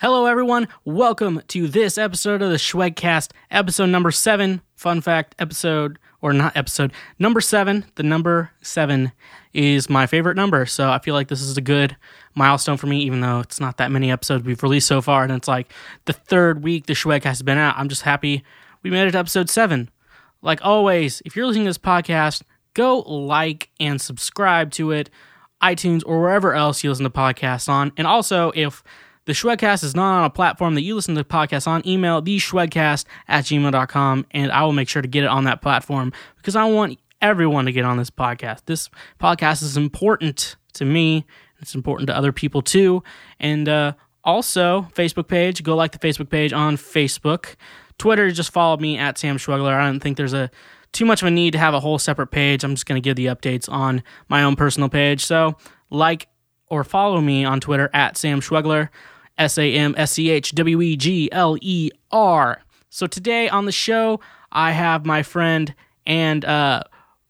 Hello, everyone. Welcome to this episode of the Schwegcast, episode number seven. Fun fact episode, or not episode, number seven. The number seven is my favorite number. So I feel like this is a good milestone for me, even though it's not that many episodes we've released so far. And it's like the third week the Schwegcast has been out. I'm just happy we made it to episode seven. Like always, if you're listening to this podcast, go like and subscribe to it, iTunes or wherever else you listen to podcasts on. And also, if the Schwegcast is not on a platform that you listen to podcasts on. Email the Schwegcast at gmail.com and I will make sure to get it on that platform because I want everyone to get on this podcast. This podcast is important to me. It's important to other people too. And uh, also, Facebook page, go like the Facebook page on Facebook. Twitter, just follow me at Sam Schwegler. I don't think there's a too much of a need to have a whole separate page. I'm just going to give the updates on my own personal page. So, like or follow me on Twitter at Sam Schwegler. S A M S C H W E G L E R. So today on the show, I have my friend and uh,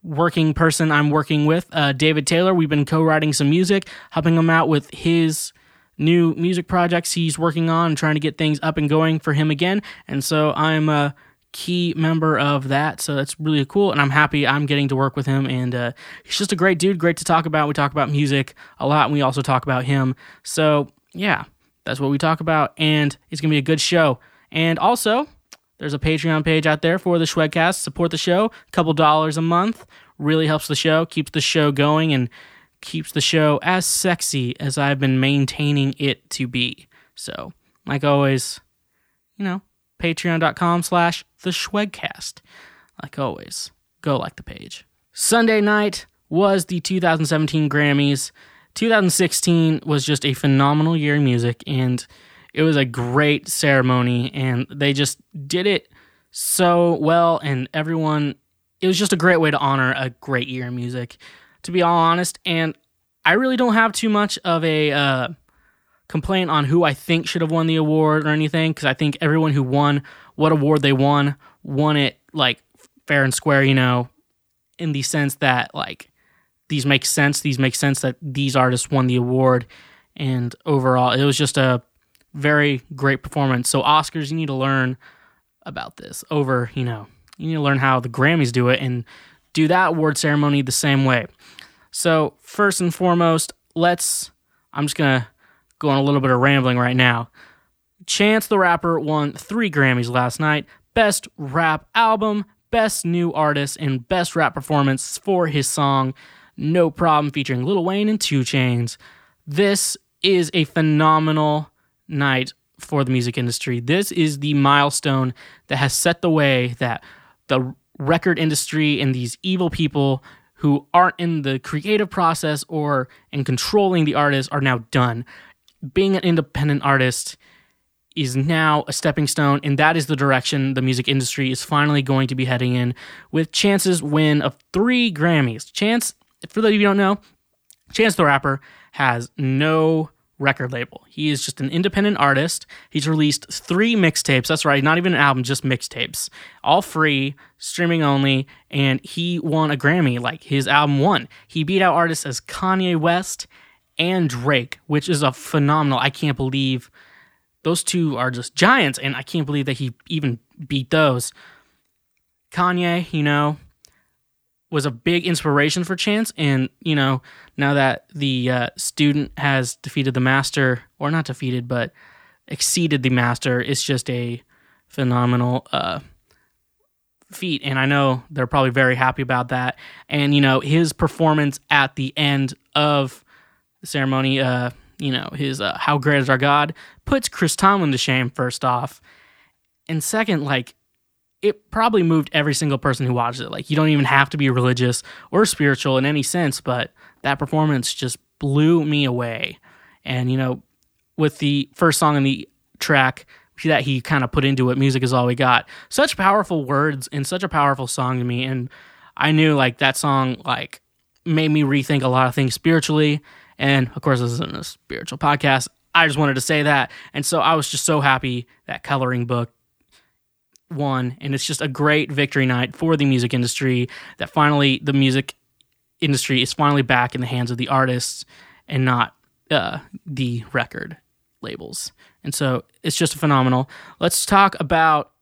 working person I'm working with, uh, David Taylor. We've been co writing some music, helping him out with his new music projects he's working on trying to get things up and going for him again. And so I'm a key member of that. So that's really cool. And I'm happy I'm getting to work with him. And uh, he's just a great dude, great to talk about. We talk about music a lot and we also talk about him. So yeah, that's what we talk about, and it's gonna be a good show. And also, there's a Patreon page out there for the Schwegcast. Support the show, a couple dollars a month really helps the show, keeps the show going, and keeps the show as sexy as I've been maintaining it to be. So, like always, you know, patreon.com slash the Schwegcast. Like always, go like the page. Sunday night was the 2017 Grammys. 2016 was just a phenomenal year in music and it was a great ceremony and they just did it so well and everyone it was just a great way to honor a great year in music to be all honest. And i really don't have too much of a uh, complaint on who i think should have won the award or anything because i think everyone who won what award they won won it like fair and square you know in the sense that like these make sense. These make sense that these artists won the award. And overall, it was just a very great performance. So, Oscars, you need to learn about this over, you know, you need to learn how the Grammys do it and do that award ceremony the same way. So, first and foremost, let's, I'm just going to go on a little bit of rambling right now. Chance the Rapper won three Grammys last night Best Rap Album, Best New Artist, and Best Rap Performance for his song no Problem featuring Lil Wayne and 2 Chainz. This is a phenomenal night for the music industry. This is the milestone that has set the way that the record industry and these evil people who aren't in the creative process or in controlling the artist are now done. Being an independent artist is now a stepping stone, and that is the direction the music industry is finally going to be heading in with Chance's win of three Grammys. Chance for those of you who don't know, Chance the Rapper has no record label. He is just an independent artist. He's released three mixtapes. That's right, not even an album, just mixtapes. All free, streaming only, and he won a Grammy. Like his album won. He beat out artists as Kanye West and Drake, which is a phenomenal. I can't believe those two are just giants, and I can't believe that he even beat those. Kanye, you know, was a big inspiration for Chance. And, you know, now that the uh, student has defeated the master, or not defeated, but exceeded the master, it's just a phenomenal uh, feat. And I know they're probably very happy about that. And, you know, his performance at the end of the ceremony, uh, you know, his uh, How Great is Our God puts Chris Tomlin to shame, first off. And second, like, it probably moved every single person who watched it. Like you don't even have to be religious or spiritual in any sense, but that performance just blew me away. And you know, with the first song in the track that he kind of put into it, music is all we got. Such powerful words and such a powerful song to me and I knew like that song like made me rethink a lot of things spiritually. And of course, this isn't a spiritual podcast. I just wanted to say that. And so I was just so happy that Coloring Book won, and it's just a great victory night for the music industry. That finally the music industry is finally back in the hands of the artists and not uh, the record labels. And so it's just phenomenal. Let's talk about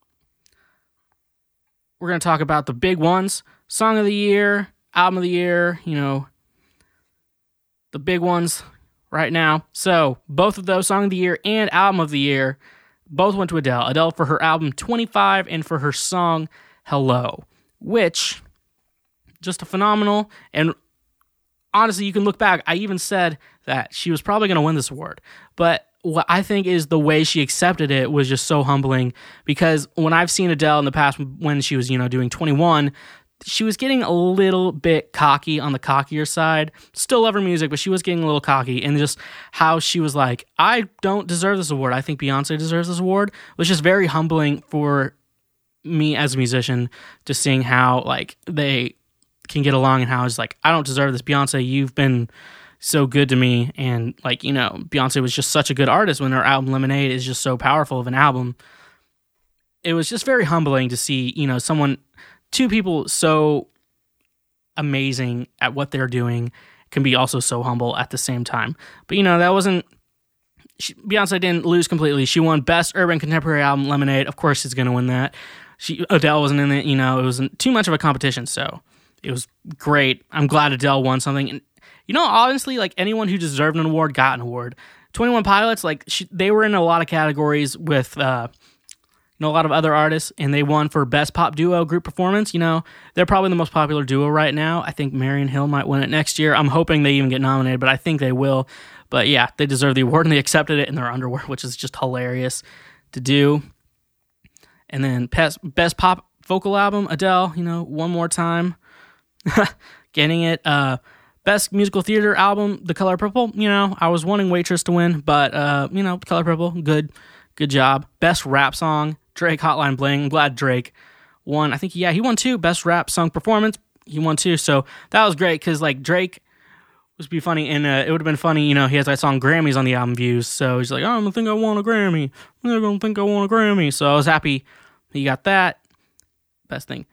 we're going to talk about the big ones, song of the year, album of the year, you know, the big ones right now. So, both of those song of the year and album of the year both went to Adele. Adele for her album 25 and for her song Hello, which just a phenomenal and honestly, you can look back. I even said that she was probably going to win this award, but what I think is the way she accepted it was just so humbling because when I've seen Adele in the past when she was, you know, doing 21, she was getting a little bit cocky on the cockier side. Still love her music, but she was getting a little cocky. And just how she was like, I don't deserve this award. I think Beyonce deserves this award was just very humbling for me as a musician, just seeing how like they can get along and how it's like, I don't deserve this. Beyonce, you've been so good to me. And like, you know, Beyonce was just such a good artist when her album Lemonade is just so powerful of an album. It was just very humbling to see, you know, someone, two people so amazing at what they're doing can be also so humble at the same time. But, you know, that wasn't, she, Beyonce didn't lose completely. She won Best Urban Contemporary Album Lemonade. Of course, she's going to win that. She Adele wasn't in it, you know, it wasn't too much of a competition. So it was great. I'm glad Adele won something. And you know, honestly, like anyone who deserved an award got an award. Twenty One Pilots, like she, they were in a lot of categories with, uh, know, a lot of other artists, and they won for best pop duo group performance. You know, they're probably the most popular duo right now. I think Marian Hill might win it next year. I'm hoping they even get nominated, but I think they will. But yeah, they deserve the award, and they accepted it in their underwear, which is just hilarious to do. And then best, best pop vocal album, Adele. You know, one more time, getting it. Uh, Best musical theater album, The Color Purple. You know, I was wanting Waitress to win, but uh, you know, Color Purple, good, good job. Best rap song, Drake, Hotline Bling. I'm glad Drake won. I think yeah, he won two. Best rap song performance, he won two. So that was great because like Drake was be funny, and uh, it would have been funny. You know, he has that song Grammys on the album views, so he's like, I'm gonna think I won a Grammy. I'm gonna think I won a Grammy. So I was happy he got that. Best thing.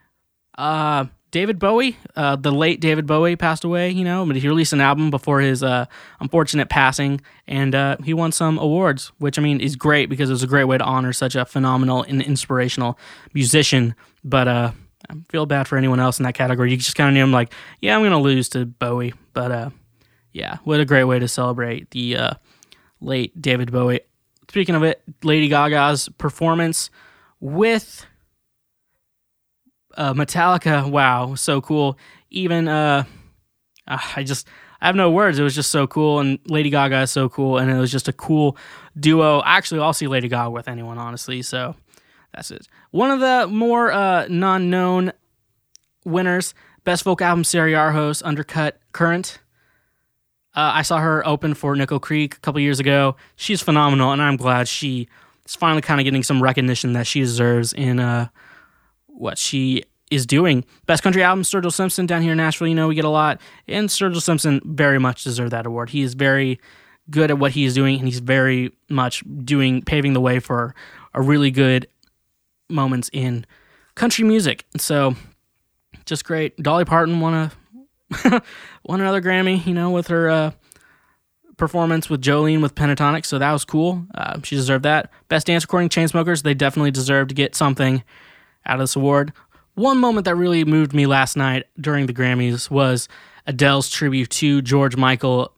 Uh, David Bowie, uh, the late David Bowie, passed away. You know, but he released an album before his uh, unfortunate passing, and uh, he won some awards, which I mean is great because it was a great way to honor such a phenomenal and inspirational musician. But uh, I feel bad for anyone else in that category. You just kind of knew him like, yeah, I'm gonna lose to Bowie, but uh, yeah, what a great way to celebrate the uh, late David Bowie. Speaking of it, Lady Gaga's performance with uh, Metallica, wow, so cool. Even uh, ah, I just I have no words. It was just so cool, and Lady Gaga is so cool, and it was just a cool duo. Actually, I'll see Lady Gaga with anyone, honestly. So that's it. One of the more uh, non-known winners, best folk album, Sarah Jarosz, Undercut Current. Uh, I saw her open for Nickel Creek a couple years ago. She's phenomenal, and I'm glad she is finally kind of getting some recognition that she deserves in uh, what she is doing. Best country album, Sturgill Simpson down here in Nashville. You know, we get a lot. And Sturgill Simpson very much deserved that award. He is very good at what he is doing, and he's very much doing, paving the way for a really good moments in country music. So, just great. Dolly Parton won a won another Grammy, you know, with her uh, performance with Jolene with Pentatonix. So that was cool. Uh, she deserved that. Best dance recording, Chainsmokers. They definitely deserve to get something out of this award. One moment that really moved me last night during the Grammys was Adele's tribute to George Michael.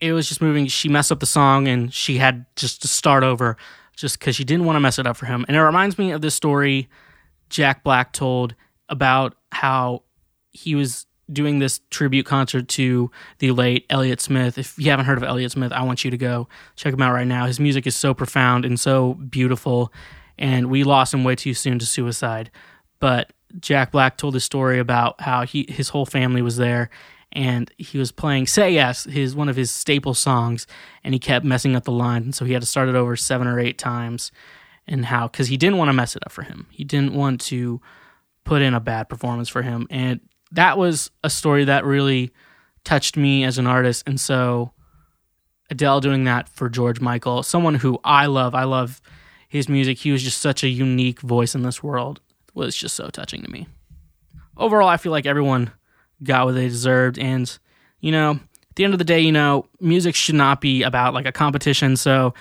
It was just moving. She messed up the song and she had just to start over just because she didn't want to mess it up for him. And it reminds me of this story Jack Black told about how he was doing this tribute concert to the late Elliott Smith. If you haven't heard of Elliott Smith, I want you to go check him out right now. His music is so profound and so beautiful and we lost him way too soon to suicide. But Jack Black told a story about how he his whole family was there and he was playing Say Yes, his one of his staple songs, and he kept messing up the line, and so he had to start it over seven or eight times. And how because he didn't want to mess it up for him, he didn't want to put in a bad performance for him, and that was a story that really touched me as an artist. And so Adele doing that for George Michael, someone who I love, I love his music. He was just such a unique voice in this world. It was just so touching to me. Overall, I feel like everyone got what they deserved, and you know, at the end of the day, you know, music should not be about like a competition. So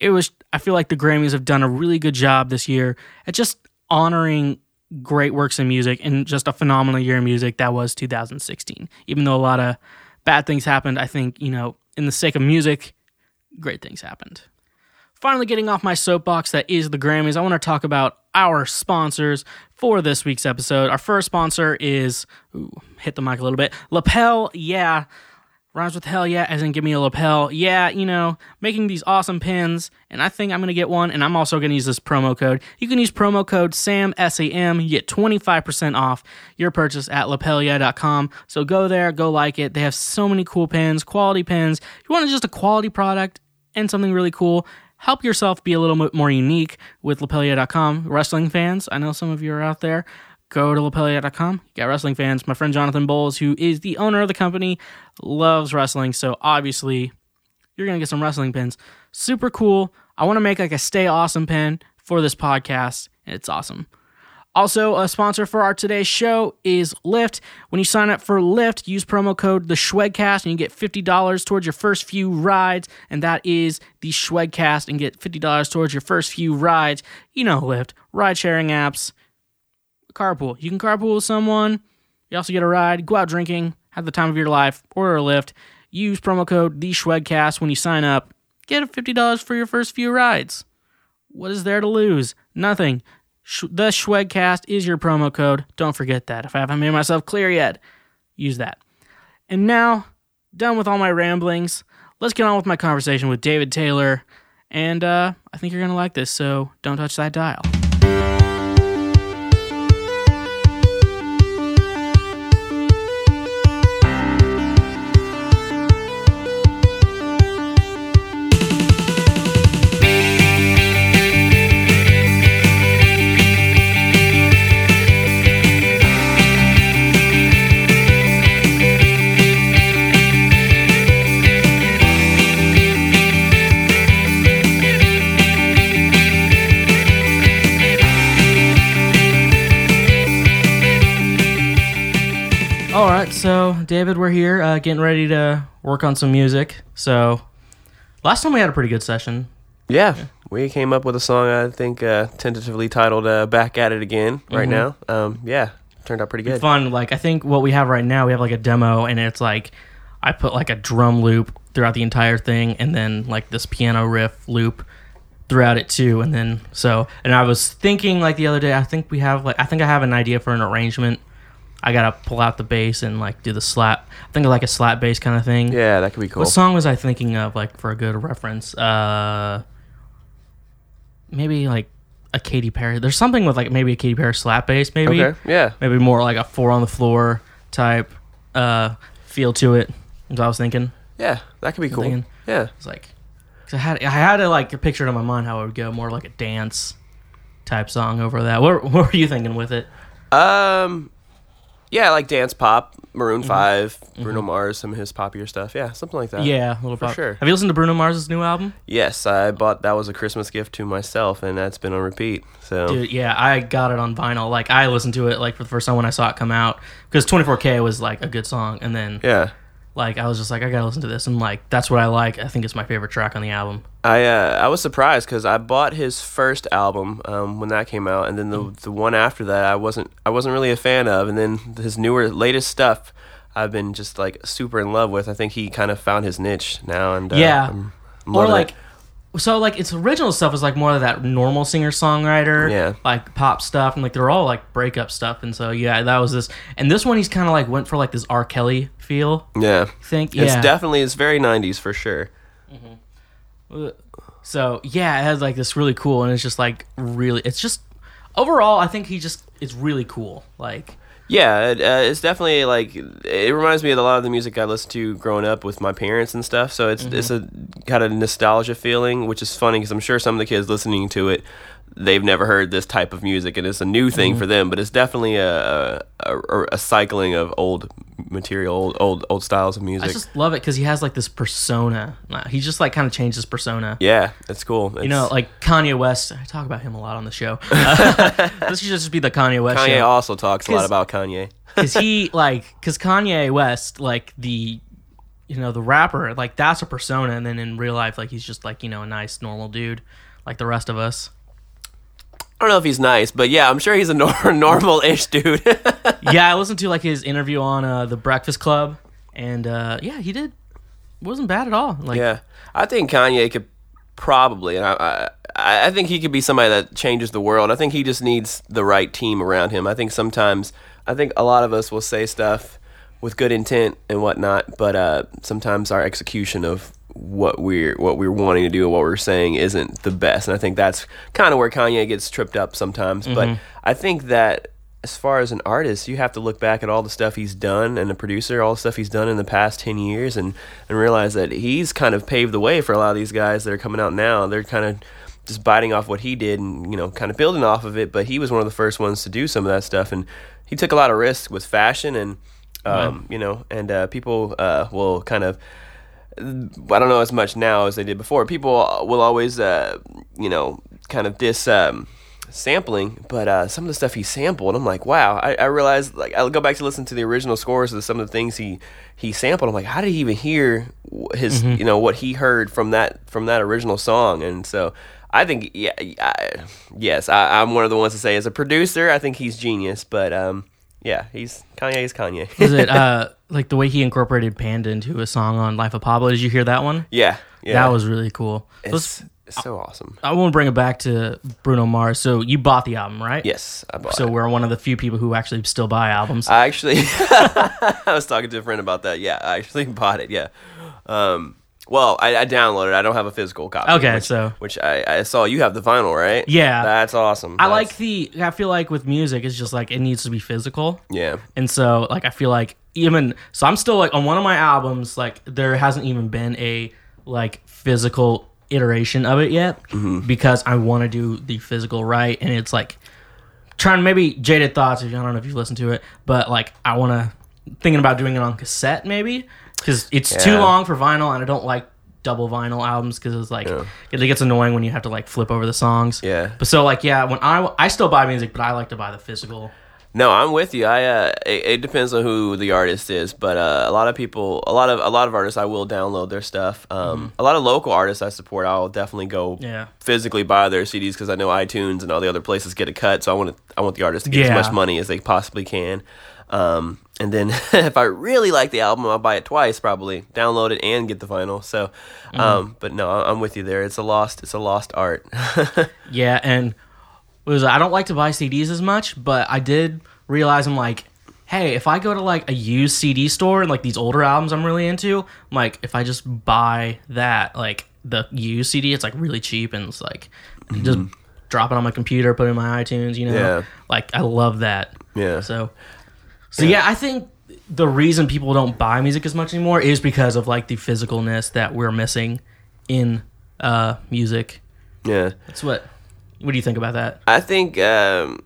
it was, I feel like the Grammys have done a really good job this year at just honoring great works in music and just a phenomenal year in music that was 2016. Even though a lot of bad things happened, I think, you know, in the sake of music, great things happened. Finally, getting off my soapbox that is the Grammys, I want to talk about our sponsors for this week's episode. Our first sponsor is, ooh, hit the mic a little bit, Lapel, yeah. Rhymes with hell yeah, as in give me a lapel. Yeah, you know, making these awesome pins, and I think I'm gonna get one, and I'm also gonna use this promo code. You can use promo code SAM S A M. You get 25% off your purchase at lapelya.com. So go there, go like it. They have so many cool pins, quality pins. If you want just a quality product and something really cool, help yourself be a little bit more unique with lapelya.com. Wrestling fans, I know some of you are out there go to lapelya.com. You got wrestling fans. My friend Jonathan Bowles, who is the owner of the company, loves wrestling. So obviously, you're going to get some wrestling pins. Super cool. I want to make like a stay awesome pin for this podcast, it's awesome. Also, a sponsor for our today's show is Lyft. When you sign up for Lyft, use promo code the Schwegcast and you get $50 towards your first few rides. And that is the Schwegcast and get $50 towards your first few rides. You know Lyft, ride sharing apps carpool. You can carpool with someone. You also get a ride, go out drinking, have the time of your life, order a Lyft. Use promo code the Schwegcast when you sign up. Get $50 for your first few rides. What is there to lose? Nothing. The Schwegcast is your promo code. Don't forget that. If I haven't made myself clear yet, use that. And now, done with all my ramblings, let's get on with my conversation with David Taylor. And uh, I think you're going to like this, so don't touch that dial. David, we're here uh, getting ready to work on some music. So last time we had a pretty good session. Yeah, yeah. we came up with a song I think uh, tentatively titled uh, "Back at It Again" right mm-hmm. now. Um, yeah, turned out pretty good. Fun. Like I think what we have right now, we have like a demo, and it's like I put like a drum loop throughout the entire thing, and then like this piano riff loop throughout it too and then so and i was thinking like the other day i think we have like i think i have an idea for an arrangement I gotta pull out the bass and like do the slap. I think of like a slap bass kind of thing. Yeah, that could be cool. What song was I thinking of like for a good reference? Uh, maybe like a Katy Perry. There's something with like maybe a Katy Perry slap bass. Maybe. Okay. Yeah. Maybe more like a four on the floor type uh feel to it. Is what I was thinking. Yeah, that could be cool. Thinking. Yeah. It's like, cause I had I had to like picture it in my mind how it would go more like a dance type song over that. What what were you thinking with it? Um, yeah, like dance pop, Maroon mm-hmm. 5 Bruno mm-hmm. Mars, some of his popular stuff. Yeah, something like that. Yeah, a little for pop. sure. Have you listened to Bruno Mars's new album? Yes, I bought that was a Christmas gift to myself, and that's been on repeat. So, dude, yeah, I got it on vinyl. Like I listened to it like for the first time when I saw it come out because 24K was like a good song, and then yeah, like I was just like, I gotta listen to this, and like that's what I like. I think it's my favorite track on the album. I uh, I was surprised because I bought his first album um, when that came out, and then the mm. the one after that I wasn't I wasn't really a fan of, and then his newer latest stuff I've been just like super in love with. I think he kind of found his niche now, and uh, yeah, I'm, I'm or like. It so like its original stuff is like more of that normal singer songwriter, yeah, like pop stuff, and like they're all like breakup stuff, and so yeah, that was this. And this one, he's kind of like went for like this R. Kelly feel. Yeah, I think yeah, it's definitely it's very '90s for sure. Mm-hmm. So yeah, it has like this really cool, and it's just like really, it's just overall, I think he just it's really cool, like. Yeah, it, uh, it's definitely like it reminds me of a lot of the music I listened to growing up with my parents and stuff. So it's mm-hmm. it's a kind of nostalgia feeling, which is funny because I'm sure some of the kids listening to it they've never heard this type of music and it's a new thing mm-hmm. for them but it's definitely a, a, a cycling of old material old old, old styles of music i just love it because he has like this persona he just like kind of changed his persona yeah it's cool it's, you know like kanye west i talk about him a lot on the show this should just be the kanye west kanye show. also talks a lot about kanye because he like because kanye west like the you know the rapper like that's a persona, and then in real life like he's just like you know a nice normal dude like the rest of us. I don't know if he's nice, but yeah, I'm sure he's a nor- normal-ish dude. yeah, I listened to like his interview on uh, the Breakfast Club, and uh, yeah, he did wasn't bad at all. Like yeah, I think Kanye could probably, and I, I, I think he could be somebody that changes the world. I think he just needs the right team around him. I think sometimes, I think a lot of us will say stuff with good intent and whatnot, but uh, sometimes our execution of what we're what we're wanting to do and what we're saying isn't the best. And I think that's kind of where Kanye gets tripped up sometimes. Mm-hmm. But I think that as far as an artist, you have to look back at all the stuff he's done and a producer, all the stuff he's done in the past 10 years and, and realize that he's kind of paved the way for a lot of these guys that are coming out now. They're kind of just biting off what he did and, you know, kind of building off of it, but he was one of the first ones to do some of that stuff and he took a lot of risks with fashion and um, you know, and uh, people uh, will kind of I don't know as much now as they did before. People will always, uh, you know, kind of dis um, sampling, but uh, some of the stuff he sampled, I'm like, wow. I, I realized, like, I'll go back to listen to the original scores of some of the things he he sampled. I'm like, how did he even hear his, you know, what he heard from that from that original song? And so. I think, yeah, I, yes, I, I'm one of the ones to say, as a producer, I think he's genius. But um, yeah, he's Kanye's Kanye. is it uh like the way he incorporated Panda into a song on Life of Pablo? Did you hear that one? yeah, yeah, That was really cool. So it's, it's so awesome. I want to bring it back to Bruno Mars. So you bought the album, right? Yes, I bought So it. we're one of the few people who actually still buy albums. I actually, I was talking to a friend about that. Yeah, I actually bought it. Yeah. Um, well, I, I downloaded. it. I don't have a physical copy. Okay, which, so- which I, I saw you have the vinyl, right? Yeah. that's awesome. I That's- like the. I feel like with music, it's just like it needs to be physical, Yeah, and so like I feel like even so, I'm still like on one of my albums. Like there hasn't even been a like physical iteration of it yet Mm-hmm. because I want to do the physical right, and it's like trying maybe jaded thoughts. If I don't know if you've listened to it, but like I want to thinking about doing it on cassette maybe because it's too long for vinyl, and I don't like double vinyl albums because it's like Yeah. it gets annoying when you have to like flip over the songs. Yeah. But so like yeah, when I I still buy music, but I like to buy the physical. No, I'm with you. I uh, it, it depends on who the artist is, but uh, a lot of people, a lot of a lot of artists, I will download their stuff. Um, A lot of local artists I support, I'll definitely go Mm-hmm. Yeah. physically buy their CDs because I know iTunes and all the other places get a cut. So I want to, I want the artist to get Yeah. as much money as they possibly can. Um, and then if I really like the album, I'll buy it twice, probably download it and get the vinyl. So, Mm-hmm. um, but no, I'm with you there. It's a lost, it's a lost art. Yeah, and was? I don't like to buy CDs as much, but I did realize I'm like, hey, if I go to like a used CD store and like these older albums I'm really into, I'm like if I just buy that like the used CD, it's like really cheap and it's like just drop it on my computer, put it in my iTunes, you know. Yeah. Like I love that. yeah. So, so yeah. I think the reason people don't buy music as much anymore is because of like the physicalness that we're missing in uh music. yeah. That's what. What do you think about that? I think, um,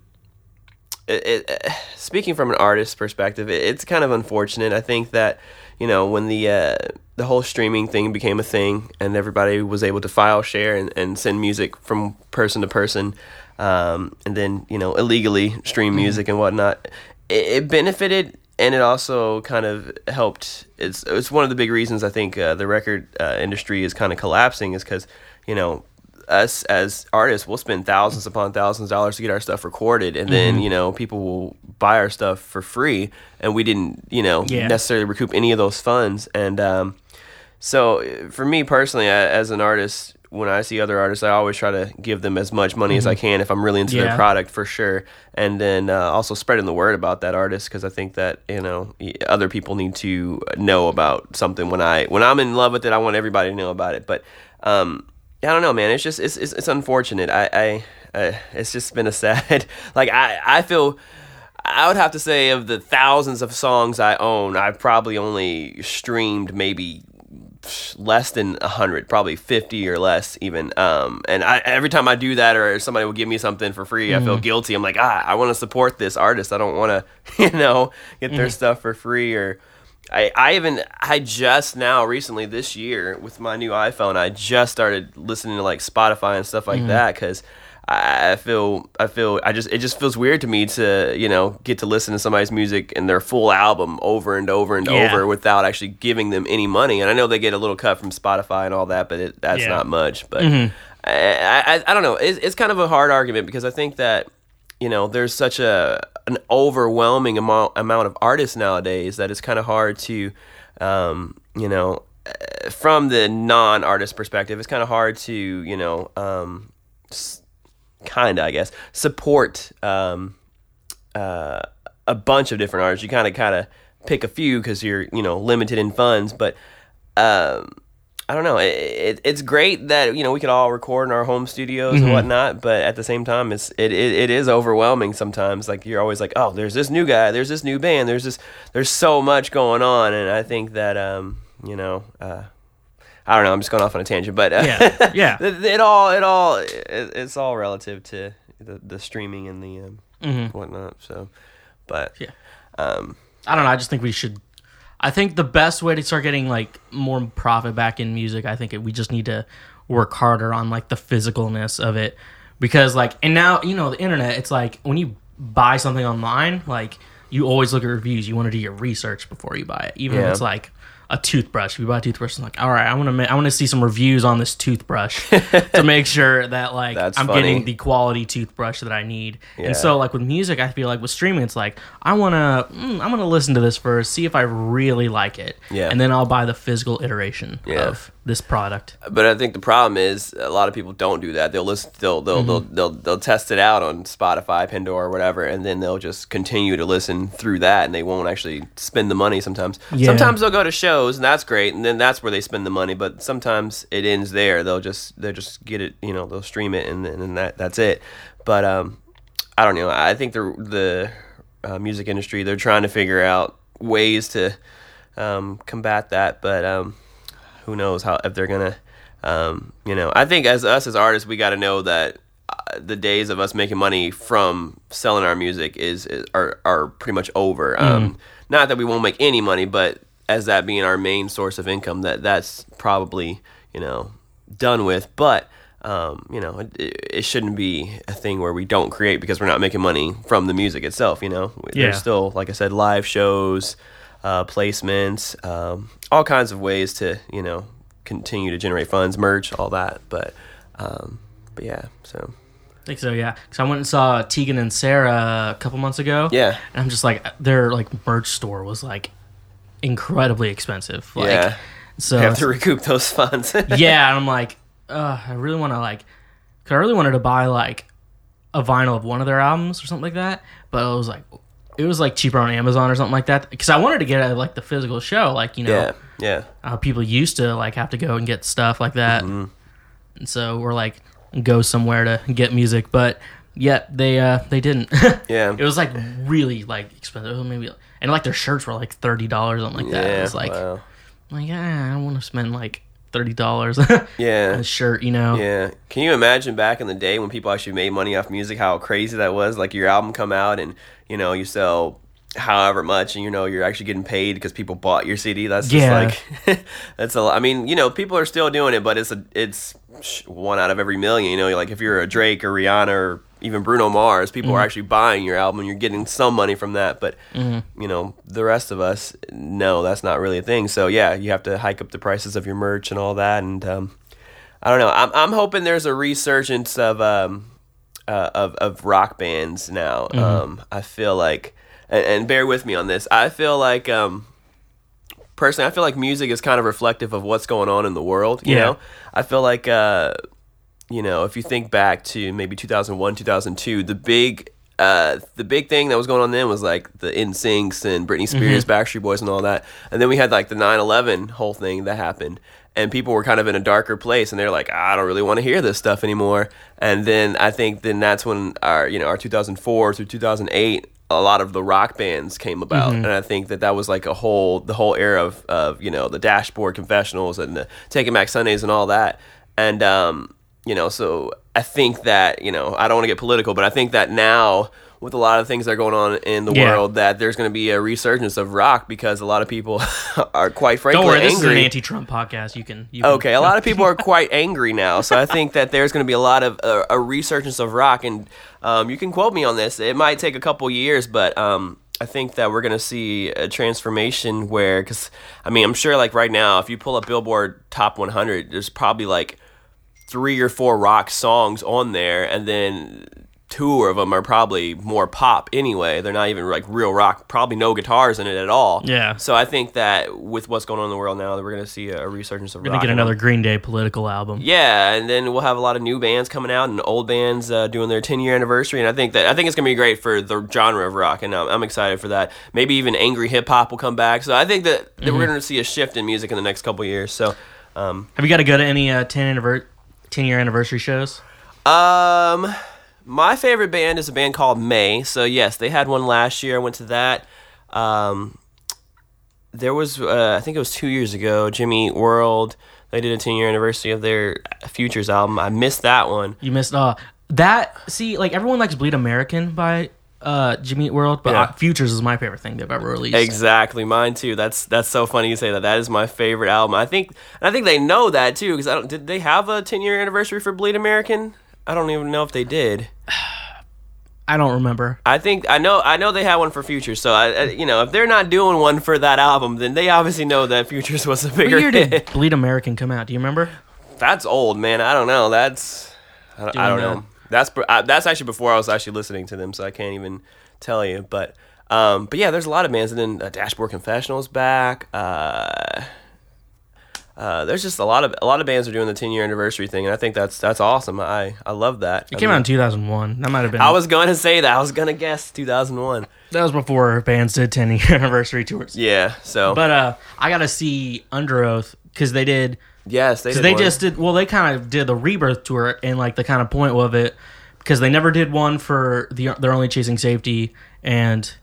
it, it, uh, speaking from an artist's perspective, it, it's kind of unfortunate. I think that you know when the uh, the whole streaming thing became a thing, and everybody was able to file share and, and send music from person to person, um, and then you know illegally stream music and whatnot. It, it benefited. And it also kind of helped. It's it's one of the big reasons I think uh, the record uh, industry is kind of collapsing is because you know us as artists we'll spend thousands upon thousands of dollars to get our stuff recorded. And then you know people will buy our stuff for free. And we didn't you know Yeah. necessarily recoup any of those funds. And um, so uh, for me personally a- as an artist when i see other artists i always try to give them as much money as i can if i'm really into Yeah. their product for sure. And then uh, also spreading the word about that artist because i think that you know other people need to know about something when i when i'm in love with it i want everybody to know about it. But um, I don't know, man. It's just it's it's, it's unfortunate. I I uh, it's just been a sad. Like I I feel. I would have to say of the thousands of songs I own, I've probably only streamed maybe less than a hundred, probably fifty or less even. Um, and I, every time I do that, or somebody will give me something for free, I feel guilty. I'm like, ah, I want to support this artist. I don't want to, you know, get their stuff for free or. I, I even I just now recently this year with my new iPhone I just started listening to like Spotify and stuff like mm-hmm. that because I feel I feel I just it just feels weird to me to you know get to listen to somebody's music and their full album over and over and Yeah. over without actually giving them any money. And I know they get a little cut from Spotify and all that, but it, that's Yeah. not much. But mm-hmm. I, I I don't know. It's, it's kind of a hard argument because I think that you know there's such a an overwhelming amount amount of artists nowadays that it's kind of hard to um, you know uh, from the non artist perspective, it's kind of hard to you know um, kind of I guess support um, uh, a bunch of different artists. You kind of kind of pick a few because you're you know limited in funds, but um, I don't know. It, it, it's great that you know we could all record in our home studios and whatnot, but at the same time, it's it, it, it is overwhelming sometimes. Like you're always like, oh, there's this new guy, there's this new band, there's this, there's so much going on, and I think that um, you know. Uh, I don't know. I'm just going off on a tangent, but uh, Yeah, yeah. it, it all, it all, it, it's all relative to the, the streaming and the um, whatnot. So, but Yeah. um, I don't know. I just think we should. I think the best way to start getting like more profit back in music, I think it, we just need to work harder on like the physicalness of it, because like and now you know the internet. It's like when you buy something online, like you always look at reviews. You want to do your research before you buy it, even if it's like a toothbrush. If you buy a toothbrush, I'm like, all right, I want to ma- I want to see some reviews on this toothbrush to make sure that like That's I'm funny. getting the quality toothbrush that I need. Yeah. And so like with music, I feel like with streaming, it's like I want to mm, I'm gonna listen to this first, see if I really like it, Yeah. and then I'll buy the physical iteration Yeah. of this product. But I think the problem is a lot of people don't do that. They'll listen, they'll they'll, they'll they'll they'll test it out on Spotify, Pandora, or whatever, and then they'll just continue to listen through that, and they won't actually spend the money. Sometimes, Yeah. sometimes they'll go to shows, and that's great, and then that's where they spend the money. But sometimes it ends there. They'll just they'll just get it, you know, they'll stream it, and then that that's it. But um, I don't know. I think the the uh, music industry they're trying to figure out ways to um, combat that, but um, who knows how if they're gonna um, you know i think as us as artists we got to know that uh, the days of us making money from selling our music is, is are, are pretty much over. Um, not that we won't make any money but as that being our main source of income that that's probably you know done with. But um, you know it, it shouldn't be a thing where we don't create because we're not making money from the music itself you know? Yeah. there's still like i said live shows uh, placements, um, all kinds of ways to you know continue to generate funds, merch, all that. But um, but yeah, so I think so, yeah. Because I went and saw Tegan and Sara a couple months ago. yeah, and I'm just like their like merch store was like incredibly expensive. Like, yeah, So you have to recoup those funds. yeah, and I'm like, uh, I really want to like, cause I really wanted to buy like a vinyl of one of their albums or something like that, but I was like, it was like cheaper on Amazon or something like that because I wanted to get a, like the physical show, like you know, yeah, yeah, how people used to like have to go and get stuff like that, Mm-hmm. and so we're like go somewhere to get music, but yet they uh they didn't. yeah. it was like really like expensive, maybe and like their shirts were like thirty dollars, or something like that. yeah, it was like, wow. like ah, I don't want to spend like thirty dollars yeah. a shirt, you know. Yeah. Can you imagine back in the day when people actually made money off music, how crazy that was? Like your album come out and, you know, you sell however much and you know you're actually getting paid because people bought your CD. That's just Yeah. like that's a lot. I mean, you know, people are still doing it, but it's a it's one out of every million, you know, like if you're a Drake or Rihanna or even Bruno Mars, people are actually buying your album and you're getting some money from that, but you know, the rest of us no, that's not really a thing. So yeah, you have to hike up the prices of your merch and all that and um I don't know. I'm I'm hoping there's a resurgence of um uh, of of rock bands now. Um, I feel like, and, and bear with me on this. I feel like um, personally, I feel like music is kind of reflective of what's going on in the world. You Yeah. know, I feel like uh, you know, if you think back to maybe 2001, 2002, the big uh, the big thing that was going on then was like the NSYNCs and Britney Spears, Backstreet Boys, and all that. And then we had like the 9/11 whole thing that happened, and people were kind of in a darker place, and they're like, I don't really want to hear this stuff anymore. And then I think then that's when our you know our 2004 through 2008 a lot of the rock bands came about. And i think that that was like a whole the whole era of, of you know the dashboard confessionals and the taking back sundays and all that. And um you know, so I think that you know I don't want to get political, but I think that now with a lot of things that are going on in the Yeah. world, that there's going to be a resurgence of rock because a lot of people are quite frankly Don't worry, this is an angry. anti-Trump podcast. You can. You can Okay, a lot of people are quite angry now, so I think that there's going to be a lot of uh, a resurgence of rock, and um, you can quote me on this. It might take a couple years, but um, I think that we're going to see a transformation where, because I mean, I'm sure like right now, if you pull up Billboard Top 100, there's probably like three or four rock songs on there, and then two of them are probably more pop anyway. They're not even like real rock. Probably no guitars in it at all. Yeah. So I think that with what's going on in the world now, that we're going to see a, a resurgence of We're rock. gonna get another Green Day political album. yeah, and then we'll have a lot of new bands coming out and old bands uh, doing their 10 year anniversary. And I think that I think it's gonna be great for the genre of rock, and I'm, I'm excited for that. Maybe even angry hip hop will come back. So I think that, that Mm-hmm. we're gonna see a shift in music in the next couple years. So, um, Have you got to go to any uh, 10 anniver- 10 year anniversary shows? um, my favorite band is a band called Mae. So yes, they had one last year. I went to that. Um, there was uh, I think it was two years ago. Jimmy World. They did a 10 year anniversary of their Futures album. I missed that one. You missed uh that. See, like everyone likes Bleed American by uh Jimmy Eat World, but Yeah. Futures is my favorite thing they've ever released. Exactly, mine too. That's that's so funny you say that. That is my favorite album. I think, and I think they know that too because I don't. Did they have a ten year anniversary for Bleed American? I don't even know if they did. I don't remember. I think I know. I know they had one for Futures. So I, I you know, if they're not doing one for that album, then they obviously know that Futures was a What bigger year did Bleed American come out? Do you remember? That's old, man. I don't know. That's I don't, I don't know. That's I, that's actually before I was actually listening to them, so I can't even tell you. But um, but yeah, there's a lot of bands, and then uh, Dashboard Confessional's back. Uh, uh, there's just a lot of a lot of bands are doing the 10 year anniversary thing, and I think that's that's awesome. I I love that. It came out in 2001. That might have been. I was going to say that. I was going to guess 2001. that was before bands did 10 year anniversary tours. Yeah. So But uh, I got to see Underoath because they did. Yes, they did they one. just did. Well, they kind of did the Rebirth tour, and like the kind of point of it, because they never did one for the they're only chasing safety, and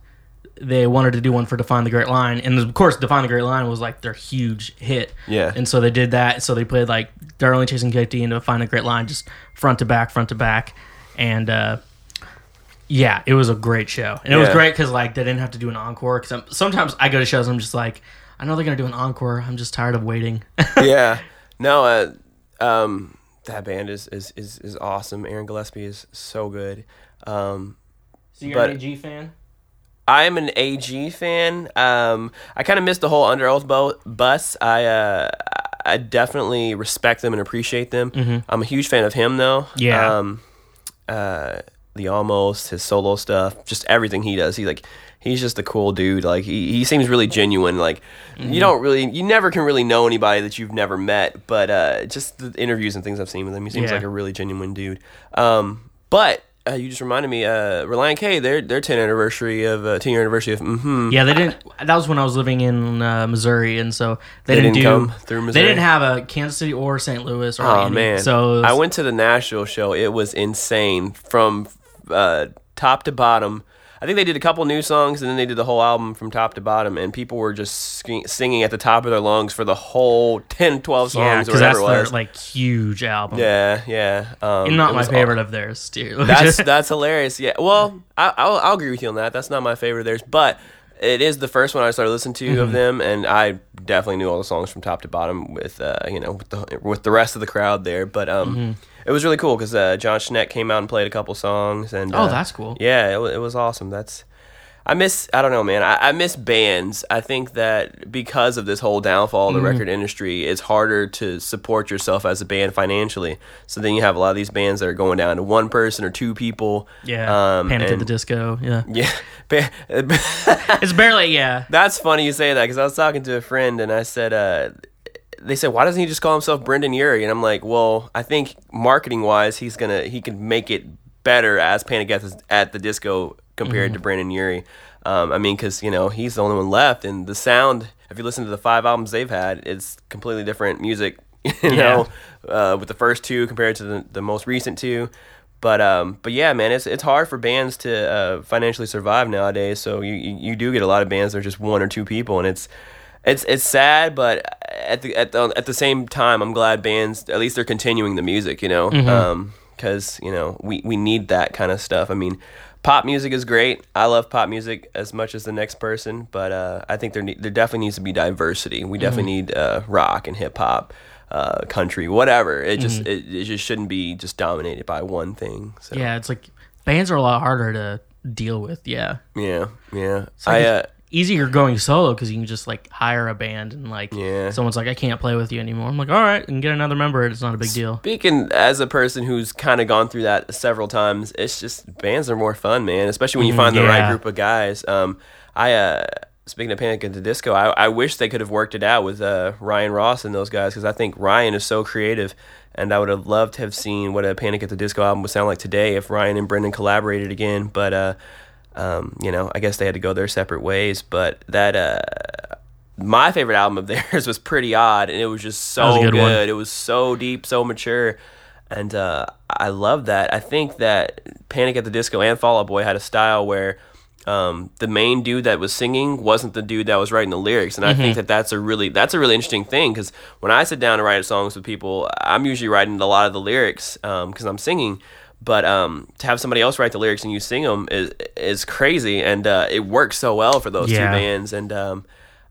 they wanted to do one for Define the Great Line, and of course, Define the Great Line was like their huge hit. Yeah. and so they did that. So they played like they're only chasing safety and Define the Great Line, just front to back, front to back, and. uh yeah, it was a great show, and it was great because like they didn't have to do an encore. Because sometimes I go to shows, and I'm just like, I know they're gonna do an encore. I'm just tired of waiting. yeah. No, uh, um, that band is, is, is, is awesome. Aaron Gillespie is so good. Um, So you're an AG fan? I'm an AG fan. Um, I kind of missed the whole Underoath bo- bus. I uh, I definitely respect them and appreciate them. I'm a huge fan of him though. Mm-hmm. Yeah. Um, uh, the almost his solo stuff, just everything he does. He like he's just a cool dude. Like he, he seems really genuine. Like Mm-hmm. you don't really you never can really know anybody that you've never met, but uh, just the interviews and things I've seen with him, he seems Yeah. like a really genuine dude. Um, but uh, you just reminded me, uh, Relient K, their their 10 anniversary of uh, 10 year anniversary of mm hmm. Yeah, they didn't. That was when I was living in uh, Missouri, and so they, They didn't, didn't do. come through They didn't have a Kansas City or St. Louis. Or Oh man, So was- I went to the Nashville show. It was insane from uh, top to bottom. I think they did a couple new songs and then they did the whole album from top to bottom, and people were just singing at the top of their lungs for the whole 10, 12 songs Yeah, or whatever that's it their was. like huge album. yeah, yeah. Um, and not my favorite of theirs too. That's that's hilarious. Yeah. Well, I, I'll, I'll agree with you on that. That's not my favorite of theirs, but it is the first one I started listening to Mm-hmm. of them, and I definitely knew all the songs from top to bottom with uh, you know with the with the rest of the crowd there. But um, Mm-hmm. It was really cool because uh, Jon Schneck came out and played a couple songs, and oh, uh, that's cool. yeah, it, it was awesome. That's I miss I don't know, man. I, I miss bands. I think that because of this whole downfall of Mm-hmm. the record industry, it's harder to support yourself as a band financially. So then you have a lot of these bands that are going down to one person or two people. Yeah, Um, Panic at the Disco. Yeah, Yeah, it's barely. Yeah, that's funny you say that because I was talking to a friend and I said, uh, they said, why doesn't he just call himself Brendon Urie? And I'm like, well, I think marketing wise, he's gonna he can make it better as Panic at the, Disco compared to Brendon Urie. Um, I mean, because you know he's the only one left, and the sound. If you listen to the five albums they've had, it's completely different music. You know, uh, with the first two compared to the, the most recent two. But um, but yeah, man, it's it's hard for bands to uh, financially survive nowadays. So you, you you do get a lot of bands that are just one or two people, and it's it's it's sad, but at the at the at the same time, I'm glad bands at least they're continuing the music, you know, because you know we we need that kind of stuff. I mean, pop music is great. I love pop music as much as the next person, but uh, I think there ne- there definitely needs to be diversity. We definitely need uh, rock and hip hop. Uh, country, whatever. It just it, it just shouldn't be just dominated by one thing. So Yeah, it's like bands are a lot harder to deal with. Yeah, yeah, yeah. like I uh, easier going solo because you can just like hire a band and like Yeah. someone's like I can't play with you anymore. I'm like all right, and get another member. It's not a big deal. Speaking as a person who's kind of gone through that several times, it's just bands are more fun, man. Especially when you find the right group of guys. Um, I uh, speaking of Panic at the Disco, I, I wish they could have worked it out with uh, Ryan Ross and those guys because I think Ryan is so creative, and I would have loved to have seen what a Panic at the Disco album would sound like today if Ryan and Brendan collaborated again. But uh, um, you know, I guess they had to go their separate ways. But that uh, my favorite album of theirs was Pretty Odd, and it was just was so good good. It was so deep, so mature, and uh, I love that. I think that Panic at the Disco and Fall Out Boy had a style where um, the main dude that was singing wasn't the dude that was writing the lyrics, and I think that that's a really that's a really interesting thing because when I sit down to write songs with people, I'm usually writing a lot of the lyrics because I'm singing. But um, to have somebody else write the lyrics and you sing them is is crazy, and uh, it works so well for those Yeah. two bands. And um,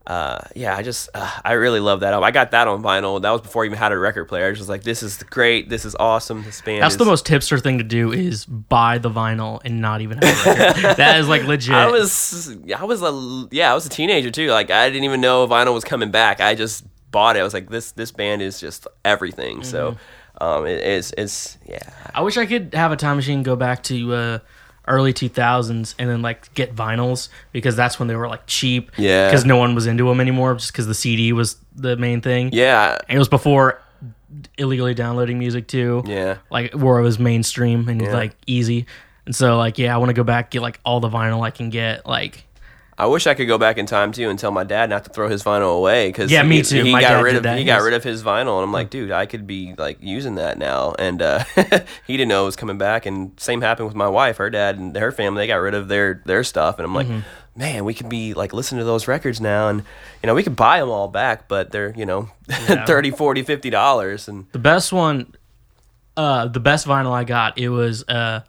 uh, yeah, I just uh, I really love that album. I got that on vinyl. That was before I even had a record player. I was just like, this is great. This is awesome. This band. That's is, the most hipster thing to do is buy the vinyl and not even have a record. that is like legit. I was I was a yeah I was a teenager too. Like I didn't even know vinyl was coming back. I just bought it. I was like this this band is just everything. So Mm-hmm. Um, it, it's it's yeah I wish I could have a time machine go back to uh, early 2000s and then like get vinyls because that's when they were like cheap. Yeah. Because no one was into them anymore just because the CD was the main thing. yeah And it was before illegally downloading music too. yeah. Like where it was mainstream and Yeah. like easy. And so like yeah, I want to go back get like all the vinyl I can get. Like I wish I could go back in time too and tell my dad not to throw his vinyl away because Yeah, me he, too. He My got rid of that. he got rid of his vinyl, and I'm like, dude, I could be like using that now, and uh, he didn't know it was coming back. And same happened with my wife, her dad and her family. They got rid of their their stuff, and I'm like, Mm-hmm. man, we could be like listening to those records now, and you know we could buy them all back, but they're you know Yeah. thirty, forty, fifty 30 40 50 dollars, and the best one uh the best vinyl I got it was uh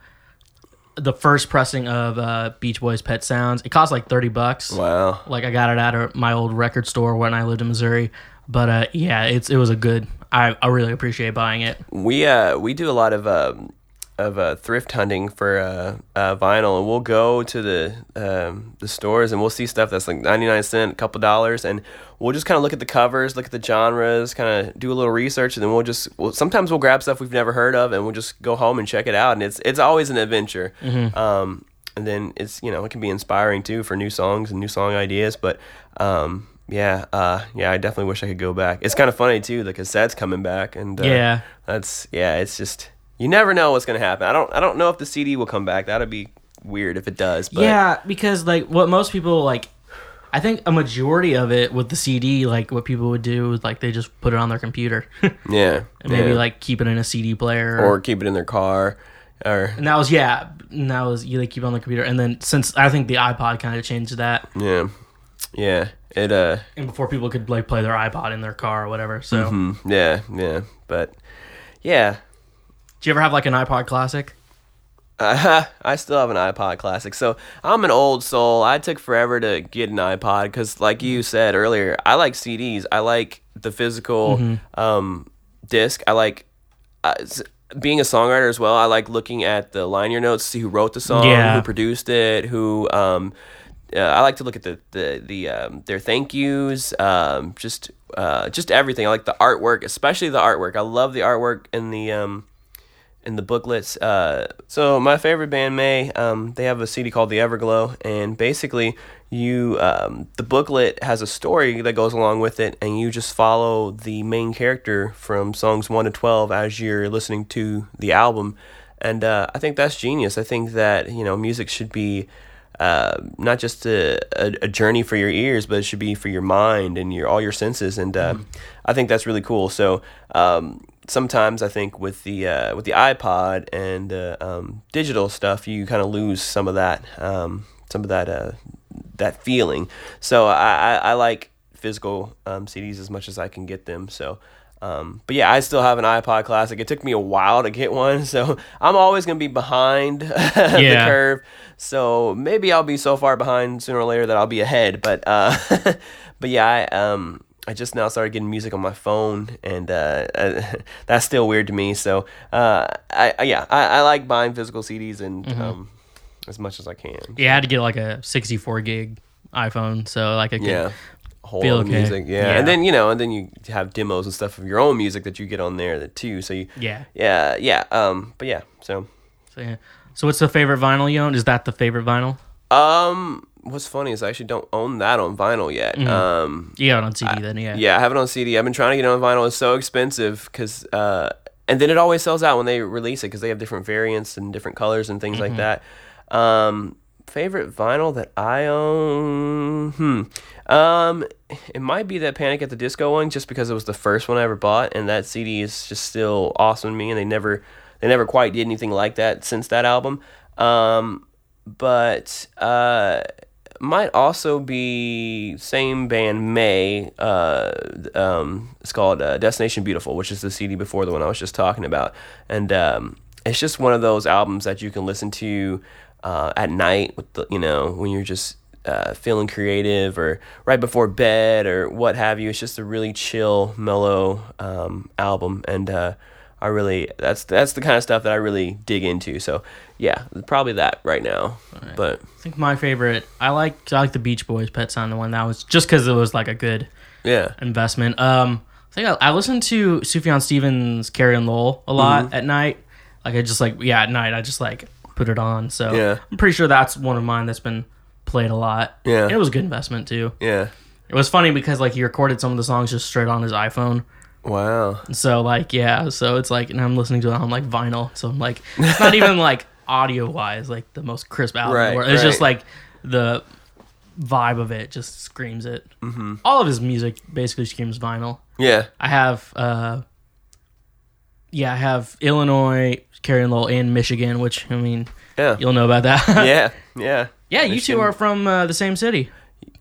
the first pressing of uh Beach Boys Pet Sounds. It cost like 30 bucks. wow, Like I got it at a, my old record store when I lived in Missouri. But uh yeah, it's it was a good I, I really appreciate buying it. we uh we do a lot of um of uh, thrift hunting for uh, uh, vinyl, and we'll go to the um, the stores and we'll see stuff that's like ninety nine cent, a couple dollars, and we'll just kind of look at the covers, look at the genres, kind of do a little research, and then we'll just we'll, sometimes we'll grab stuff we've never heard of, and we'll just go home and check it out, and it's it's always an adventure. Um, and then it's you know it can be inspiring too for new songs and new song ideas, but. Um, yeah, uh, yeah, I definitely wish I could go back. It's kind of funny too. The cassette's coming back, and uh, Yeah. that's yeah. It's just you never know what's gonna happen. I don't I don't know if the CD will come back. That'd be weird if it does. But yeah, because like what most people like I think a majority of it with the CD, like what people would do is like they just put it on their computer and yeah, maybe yeah. like keep it in a CD player or keep it in their car, or And that was yeah. And that was you they keep it on the computer. And then since I think the iPod kind of changed that, yeah, yeah. It uh, and before people could like play their iPod in their car or whatever. So, mm, yeah, yeah. But yeah, do you ever have like an iPod Classic? Uh, I still have an iPod Classic. So I'm an old soul. I took forever to get an iPod because, like you said earlier, I like CDs. I like the physical Mm-hmm. um, disc. I like uh, being a songwriter as well. I like looking at the liner notes, see who wrote the song, Yeah. who produced it, who. Um, uh, I like to look at the the the um, their thank yous, um, just uh, just everything. I like the artwork, especially the artwork. I love the artwork in the um, in the booklets. Uh, so my favorite band, Mae, um, they have a CD called The Everglow, and basically you um, the booklet has a story that goes along with it, and you just follow the main character from songs one to twelve as you're listening to the album, and uh, I think that's genius. I think that you know music should be. Uh, not just a, a, a journey for your ears, but it should be for your mind and your all your senses, and uh, I think that's really cool. So um, sometimes I think with the uh, with the iPod and uh, um, digital stuff, you kind of lose some of that um, some of that uh, that feeling. So I, I, I like physical um, CDs as much as I can get them. So, um, but yeah, I still have an iPod Classic. It took me a while to get one, so I'm always gonna be behind the Yeah. curve. So maybe I'll be so far behind sooner or later that I'll be ahead. But uh, but yeah, I um. I just now started getting music on my phone, and uh, that's still weird to me. So, uh, I, I yeah, I, I like buying physical CDs and um, as much as I can. Yeah, I had to get like a 64 gig iPhone, so like I could. Yeah. Whole Feel okay. music. Yeah. Yeah. And then, you know, and then you have demos and stuff of your own music that you get on there that too. So you Yeah. Yeah, yeah. Um but yeah. So So, yeah. so what's the favorite vinyl you own? Is that the favorite vinyl? um what's funny is I actually don't own that on vinyl yet. Um You got it on CD then, yeah. yeah, I have it on CD. I've been trying to get it on vinyl. It's so expensive cuz uh and then it always sells out when they release it cuz they have different variants and different colors and things like that. Um favorite vinyl that I own? Hmm. Um it might be that Panic at the Disco one just because it was the first one I ever bought and that CD is just still awesome to me and they never they never quite did anything like that since that album. Um but uh might also be same band Mae. Uh, um, it's called uh, Destination Beautiful, which is the CD before the one I was just talking about, and um, it's just one of those albums that you can listen to uh, at night with the you know when you're just uh, feeling creative or right before bed or what have you. It's just a really chill, mellow um, album, and uh, I really that's that's the kind of stuff that I really dig into. So yeah, probably that right now. But I think my favorite, I like I like the Beach Boys Pet Sound the one. That was just because it was like a good yeah, investment. Um, I think I, I listened to Sufjan Stevens' Carrie and Lowell a lot Mm-hmm. at night. Like I just like yeah at night I just like put it on. So Yeah. I'm pretty sure that's one of mine that's been played a lot. Yeah. And it was a good investment too. yeah. It was funny because like he recorded some of the songs just straight on his iPhone. Wow. So like yeah, so it's like and I'm listening to it on like vinyl. So I'm like it's not even like audio wise like the most crisp album. in the world. It's just like the vibe of it just screams it. Mm-hmm. All of his music basically screams vinyl. Yeah. I have uh yeah, I have Illinois, Carrie and Lowell, and Michigan, which I mean Yeah. you'll know about that. yeah. Yeah. yeah, you two are from uh, the same city.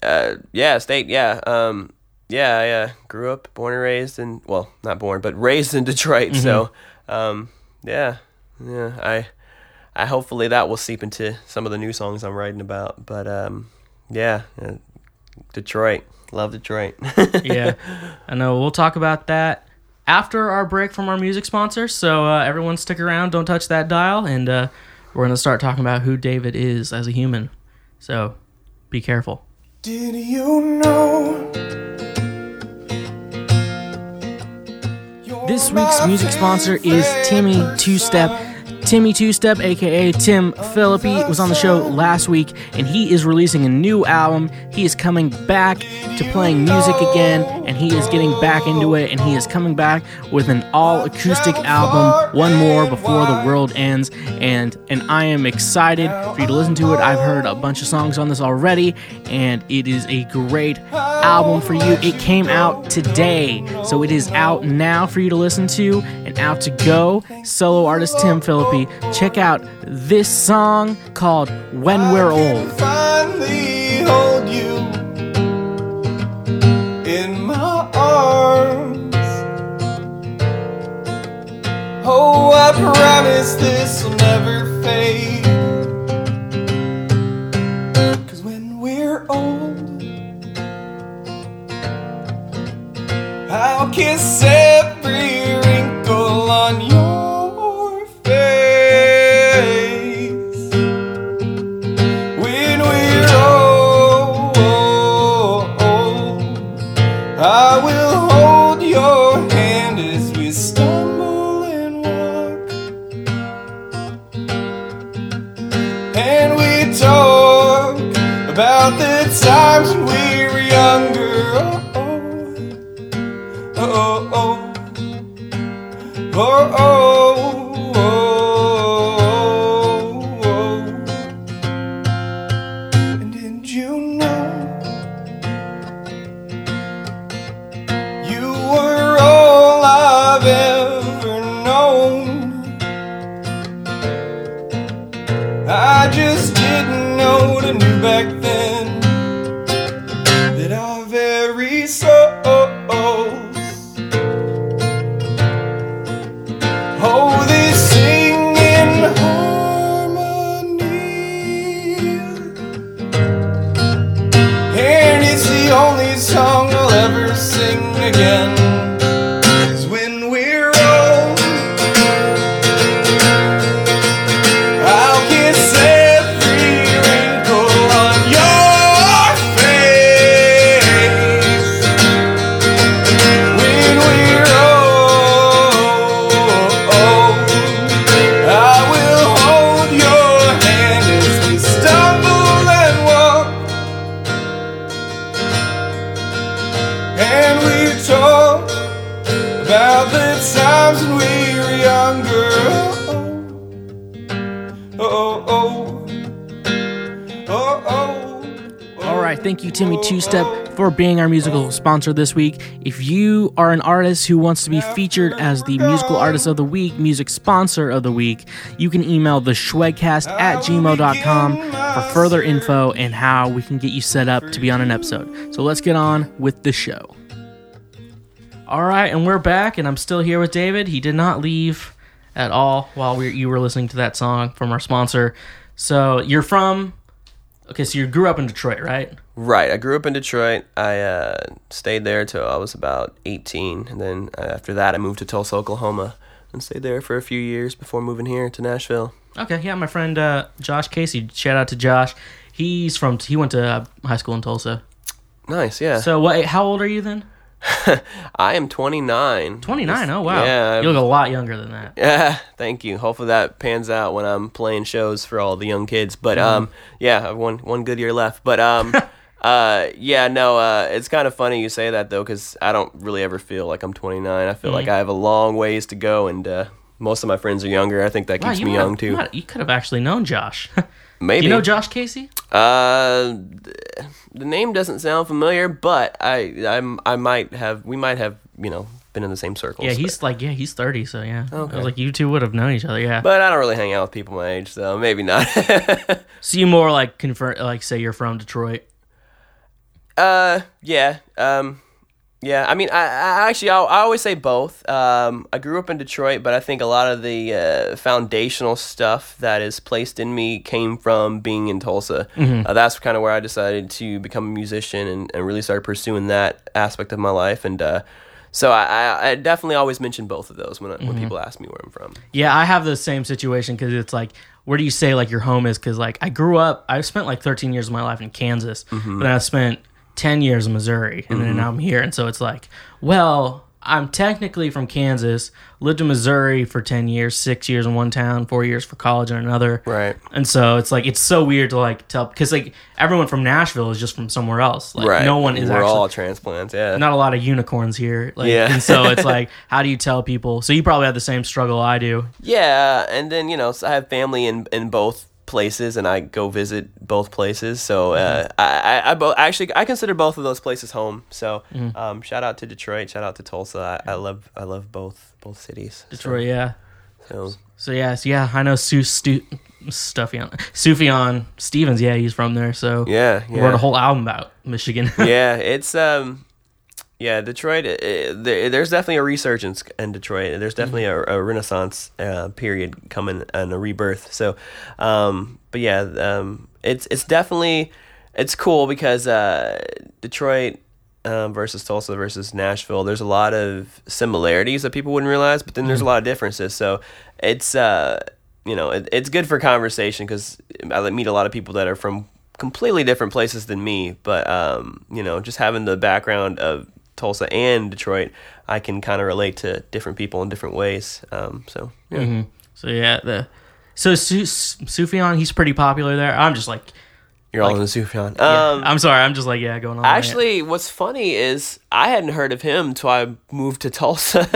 Uh, yeah. State. Yeah. Um. Yeah. Yeah. Grew up, born and raised in well, not born, but raised in Detroit. So, um. Yeah. Yeah. I. I hopefully that will seep into some of the new songs I'm writing about. But um. Yeah. uh, Detroit. Love Detroit. yeah, I know. We'll talk about that after our break from our music sponsor. So uh, everyone, stick around. Don't touch that dial, and uh, we're gonna start talking about who David is as a human. So be careful. Did you know? This week's music sponsor is Timmy Two Step. Timmy Two Step, aka Tim Philippi, was on the show last week, and he is releasing a new album. He is coming back to playing music again, and he is getting back into it, and he is coming back with an all acoustic album, One More Before the World Ends. And and I am excited for you to listen to it. I've heard a bunch of songs on this already, and it is a great album for you. It came out today, so it is out now for you to listen to and out to go. Solo artist Tim Philippi. Check out this song called When We're Old. Finally hold you in my arms. Oh, I promise this will never fade. Cause when we're old, I'll kiss every wrinkle on your being our musical sponsor this week. If you are an artist who wants to be featured as the musical artist of the week, music sponsor of the week, you can email the Schwegcast at gmail.com for further info and how we can get you set up to be on an episode. So let's get on with the show. All right, and we're back, and I'm still here with David. He did not leave at all while we you were listening to that song from our sponsor. So you're from okay, so you grew up in Detroit, right? Right. I grew up in Detroit. I uh, stayed there till I was about 18, and then uh, after that, I moved to Tulsa, Oklahoma, and stayed there for a few years before moving here to Nashville. Okay, yeah, my friend uh, Josh Casey. Shout out to Josh. He's from he went to high school in Tulsa. Nice. Yeah. So what? How old are you then? I am 29. 29. Oh wow. Yeah, You look a lot younger than that. Yeah, thank you. Hopefully that pans out when I'm playing shows for all the young kids. But um, yeah, I've one one good year left. But um, uh, yeah, no, uh, it's kind of funny you say that though, because I don't really ever feel like I'm 29. I feel like I have a long ways to go, and uh, most of my friends are younger. I think that Wow, keeps you me young You, too. you could have actually known Josh. Maybe you know Josh Casey? Uh, the name doesn't sound familiar, but I I'm I might have we might have you know been in the same circles. Yeah, but- he's like yeah, he's 30. So yeah, I was like you two would have known each other. Yeah. But I don't really hang out with people my age, so maybe not. so you more like convert like say you're from Detroit. Uh, yeah. Um, yeah. I mean, I, I actually I, I always say both. Um, I grew up in Detroit, but I think a lot of the uh, foundational stuff that is placed in me came from being in Tulsa. Uh, that's kind of where I decided to become a musician and, and really started pursuing that aspect of my life. And uh, so I, I, definitely always mention both of those when I, when people ask me where I'm from. Yeah, I have the same situation because it's like, where do you say like your home is? Because like I grew up, I spent like 13 years of my life in Kansas, Mm-hmm. but I spent 10 years in Missouri, and then now I'm here, and so it's like, well, I'm technically from Kansas, lived in Missouri for 10 years, six years in one town, four years for college in another, Right. and so it's like it's so weird to like tell because like everyone from Nashville is just from somewhere else. Like Right. no one is We're actually all transplants. Yeah. not a lot of unicorns here. Like, Yeah. and so it's like, how do you tell people? So you probably have the same struggle I do. Yeah, and then you know so I have family in in both places, and I go visit both places. So uh, I I, I bo- actually I consider both of those places home. So um, shout out to Detroit, shout out to Tulsa. I, I love I love both both cities. Detroit, yeah. So, So yeah, so yeah, I know Su Stu Stuffion Sufjan Stevens. Yeah, he's from there. So yeah, yeah. wrote a whole album about Michigan. yeah, it's um, yeah, Detroit. Uh, there, there's definitely a resurgence in Detroit. There's definitely a, a renaissance uh, period coming and a rebirth. So, um, but yeah, um, it's it's definitely it's cool because uh, Detroit. Um, versus Tulsa versus Nashville. There's a lot of similarities that people wouldn't realize, but then there's a lot of differences. So it's uh, you know it, it's good for conversation because I meet a lot of people that are from completely different places than me. But um, you know, just having the background of Tulsa and Detroit, I can kind of relate to different people in different ways. Um, so yeah. so yeah, the so Su- Sufjan, he's pretty popular there. I'm just like, you're all in the Sufjan. yeah, Um, I'm sorry, I'm just like, yeah, going on. Actually, what's funny is I hadn't heard of him till I moved to Tulsa.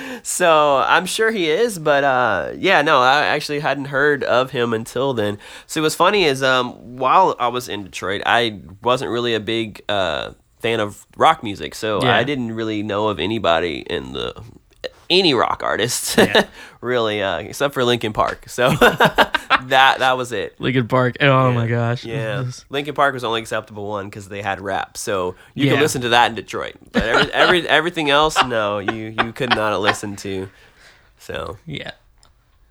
so I'm sure he is, but uh, yeah, no, I actually hadn't heard of him until then. So what's funny is um, while I was in Detroit, I wasn't really a big uh, fan of rock music, so Yeah. I didn't really know of anybody in the any rock artists Yeah. really, uh, except for Linkin Park. So that that was it. Linkin Park. Oh my gosh. Yeah, Linkin Park was only acceptable one because they had rap, so you Yeah. could listen to that in Detroit. But every, every everything else, no, you you could not listen to. So Yeah.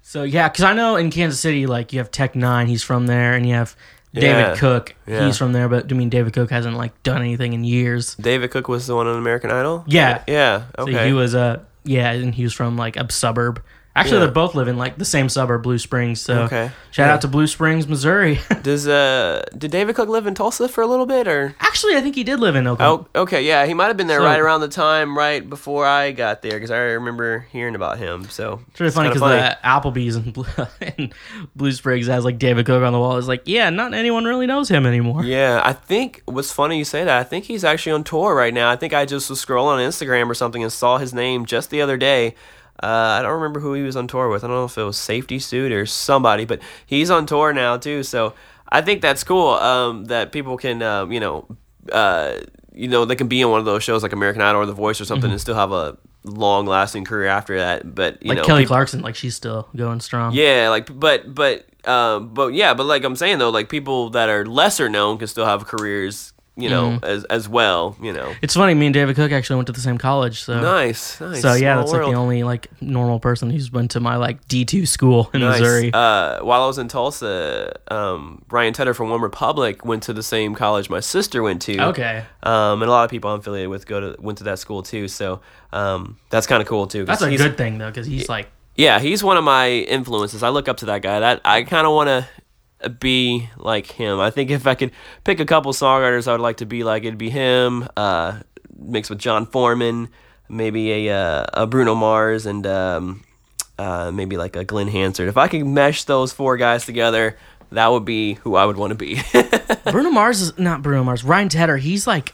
So yeah, because I know in Kansas City, like you have Tech N9ne, he's from there, and you have David Yeah. Cook, Yeah. he's from there. But I mean, David Cook hasn't like done anything in years. David Cook was the one on American Idol. Yeah. yeah, So okay. he was uh, yeah, and he was from like a suburb. Actually, Yeah. they both live in like the same suburb, Blue Springs. So Okay. shout Yeah. out to Blue Springs, Missouri. Does uh did David Cook live in Tulsa for a little bit or? Actually, I think he did live in Oklahoma. Oh, okay, yeah, he might have been there So- right around the time right before I got there because I remember hearing about him. So It's really funny because the Applebee's in Blue, in Blue Springs has like David Cook on the wall. It's like, yeah, not anyone really knows him anymore. Yeah, I think what's funny you say that. I think he's actually on tour right now. I think I just was scrolling on Instagram or something and saw his name just the other day. Uh, I don't remember who he was on tour with. I don't know if it was Safety Suit or somebody, but he's on tour now too. So I think that's cool. Um, that people can, um, you know, uh, you know, they can be on one of those shows like American Idol or The Voice or something, and still have a long lasting career after that. But you Like know, Kelly people- Clarkson, like she's still going strong. Yeah, like, but but um, but yeah, but like I'm saying though, like people that are lesser known can still have careers, you know, Mm-hmm. as as well, you know. It's funny. Me and David Cook actually went to the same college, so Nice, nice. so yeah, Small that's like the only like normal person who's went to my like D two school in Nice. Missouri. Uh, while I was in Tulsa, um, Ryan Tedder from OneRepublic went to the same college my sister went to. okay, Um, and a lot of people I'm affiliated with go to went to that school too. So um, that's kind of cool too. that's a good thing though, because he's like Yeah, he's one of my influences. I look up to that guy. That I kind of want to be like him. I think if I could pick a couple songwriters I would like to be like, it'd be him, uh, mixed with Jon Foreman, maybe a, uh, a Bruno Mars, and um, uh, maybe like a Glen Hansard. If I could mesh those four guys together, that would be who I would want to be. Bruno Mars is not Bruno Mars. Ryan Tedder, he's like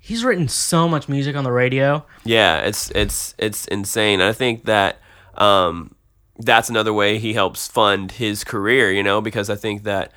he's written so much music on the radio. Yeah, it's it's it's insane. I think that um, that's another way he helps fund his career. You know, because I think that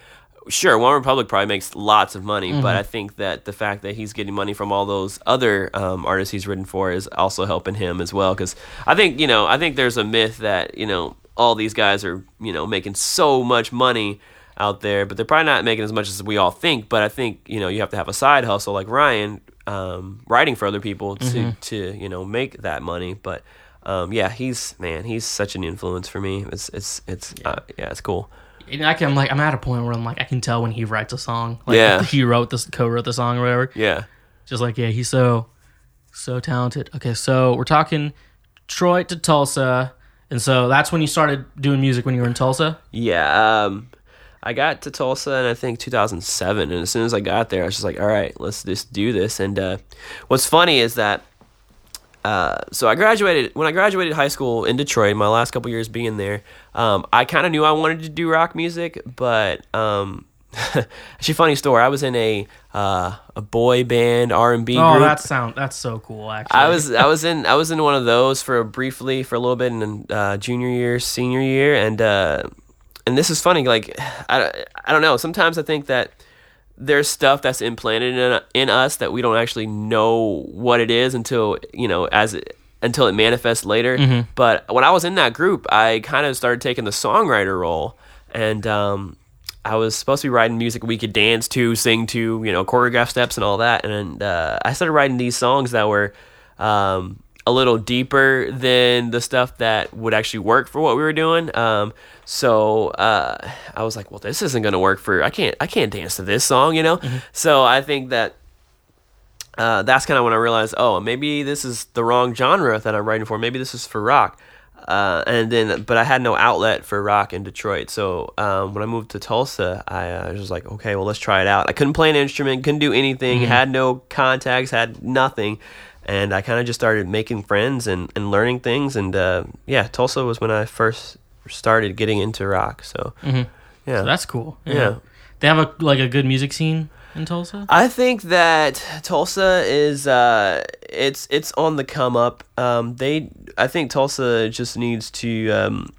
sure, OneRepublic probably makes lots of money, but I think that the fact that he's getting money from all those other um, artists he's written for is also helping him as well. Because I think you know, I think there's a myth that you know all these guys are you know making so much money out there, but they're probably not making as much as we all think. But I think you know you have to have a side hustle like Ryan, um, writing for other people to to you know make that money. But um, yeah, he's man, he's such an influence for me. It's it's it's yeah, uh, yeah it's cool. And I can I'm like I'm at a point where I'm like I can tell when he writes a song. Like Yeah. he wrote this co-wrote the song or whatever. Yeah, Just like yeah, he's so so talented. Okay, so we're talking Detroit to Tulsa, and so that's when you started doing music when you were in Tulsa. yeah. Um, I got to Tulsa in I think 2007, and as soon as I got there, I was just like, all right, let's just do this. And uh, what's funny is that. Uh, so I graduated when I graduated high school in Detroit. My last couple years being there, um, I kind of knew I wanted to do rock music, but um, actually, funny story. I was in a uh, a boy band R and B Oh, group. that sound that's so cool. Actually, I was I was in I was in one of those for briefly for a little bit in uh, junior year, senior year, and uh, and this is funny. Like I, I don't know. Sometimes I think that there's stuff that's implanted in, in us that we don't actually know what it is until you know as it until it manifests later. But when I was in that group, I kind of started taking the songwriter role, and um, I was supposed to be writing music we could dance to, sing to, you know, choreograph steps and all that. And uh, I started writing these songs that were um, a little deeper than the stuff that would actually work for what we were doing. Um, so uh, I was like, well, this isn't gonna work for. I can't. I can't dance to this song, you know. So I think that uh, that's kind of when I realized, oh, maybe this is the wrong genre that I'm writing for. Maybe this is for rock. Uh, and then, but I had no outlet for rock in Detroit. So um, when I moved to Tulsa, I uh, was like, okay, well, let's try it out. I couldn't play an instrument, couldn't do anything, had no contacts, had nothing. And I kind of just started making friends and, and learning things. And uh, yeah, Tulsa was when I first started getting into rock. So yeah, So that's cool. Yeah. They have a like a good music scene in Tulsa. I think that Tulsa is uh, it's it's on the come up. Um, they I think Tulsa just needs to um,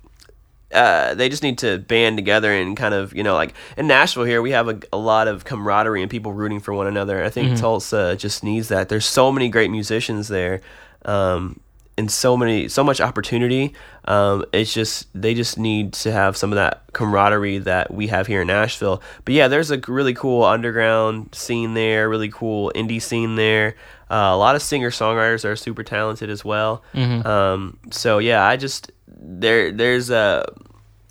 uh, they just need to band together and kind of you know like in Nashville here we have a, a lot of camaraderie and people rooting for one another. I think Tulsa just needs that. There's so many great musicians there. Um, and so many so much opportunity um, it's just they just need to have some of that camaraderie that we have here in nashville but yeah there's a really cool underground scene there really cool indie scene there uh, a lot of singer songwriters are super talented as well um, so yeah i just there there's a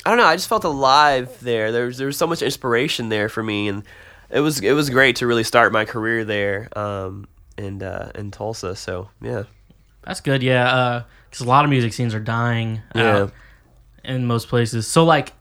i don't know i just felt alive there there's there was so much inspiration there for me and it was it was great to really start my career there um, and uh, in tulsa so yeah That's good. Yeah, because a lot of music scenes are dying Yeah. out in most places. So like,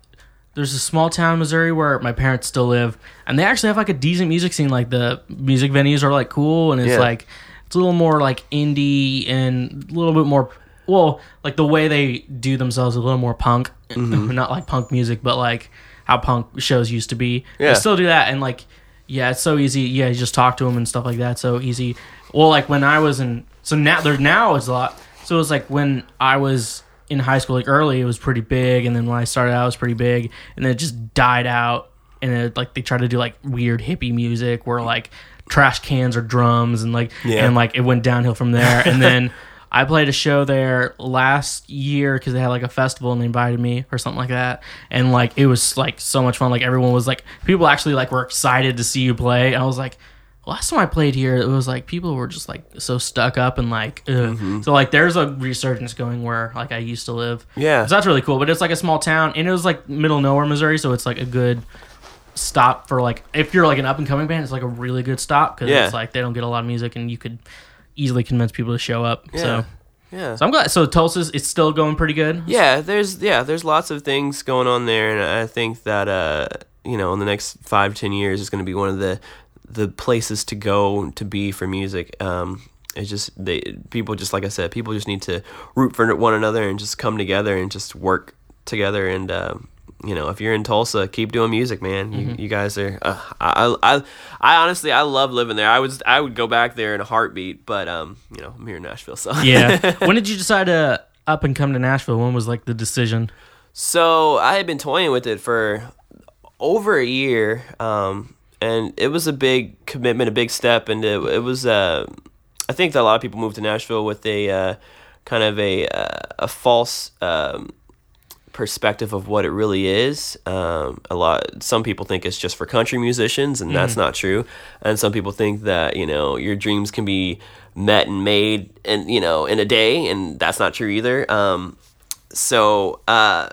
there's a small town in Missouri where my parents still live, and they actually have like a decent music scene. Like the music venues are like cool, and it's Yeah. like it's a little more like indie and a little bit more. Well, like the way they do themselves, a little more punk, Mm-hmm. not like punk music, but like how punk shows used to be. Yeah. They still do that, and like, yeah, it's so easy. Yeah, you just talk to them and stuff like that. So easy. Well, like when I was in, so now there now it's a lot. So it was like when I was in high school, like early, it was pretty big, and then when I started out, it was pretty big, and then it just died out and it, like they tried to do like weird hippie music where like trash cans or drums and like Yeah. and like it went downhill from there. And then I played a show there last year because they had like a festival and they invited me or something like that. And like it was like so much fun. Like everyone was like people actually like were excited to see you play. And I was like. Last time I played here, it was like people were just like so stuck up and like, ugh. Mm-hmm. so like there's a resurgence going where like I used to live. Yeah. So that's really cool. But it's like a small town, and it was like middle nowhere, Missouri. So it's like a good stop for like if you're like an up and coming band, it's like a really good stop because Yeah. it's like they don't get a lot of music, and you could easily convince people to show up. Yeah. So, Yeah. so I'm glad. So Tulsa's it's still going pretty good. Yeah, there's yeah, there's lots of things going on there, and I think that uh, you know, in the next five ten years, is going to be one of the the places to go to be for music. Um, it's just they people just like I said, people just need to root for one another and just come together and just work together. And uh, you know, if you're in Tulsa, keep doing music, man. You, you guys are. Uh, I, I I honestly I love living there. I was I would go back there in a heartbeat, but um, you know, I'm here in Nashville, so Yeah. when did you decide to up and come to Nashville? When was like the decision? So I had been toying with it for over a year, um, and it was a big commitment, a big step, and it, it was. Uh, I think that a lot of people move to Nashville with a uh, kind of a uh, a false um, perspective of what it really is. Um, a lot. Some people think it's just for country musicians, and that's not true. And some people think that you know your dreams can be met and made, and you know in a day, and that's not true either. Um, so uh,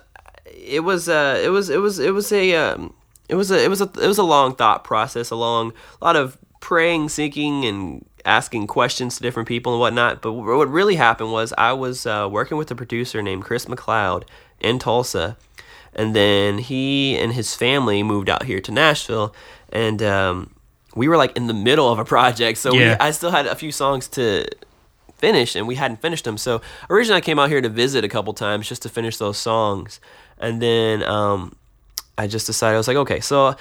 it was uh, it was it was it was a um, it was a it was a it was a long thought process, a long a lot of praying, seeking, and asking questions to different people and whatnot. But what really happened was I was uh, working with a producer named Chris McLeod in Tulsa, and then he and his family moved out here to Nashville, and um, we were like in the middle of a project, so Yeah. we, I still had a few songs to finish and we hadn't finished them. So originally I came out here to visit a couple times just to finish those songs. And then um, I just decided, I was like, okay, so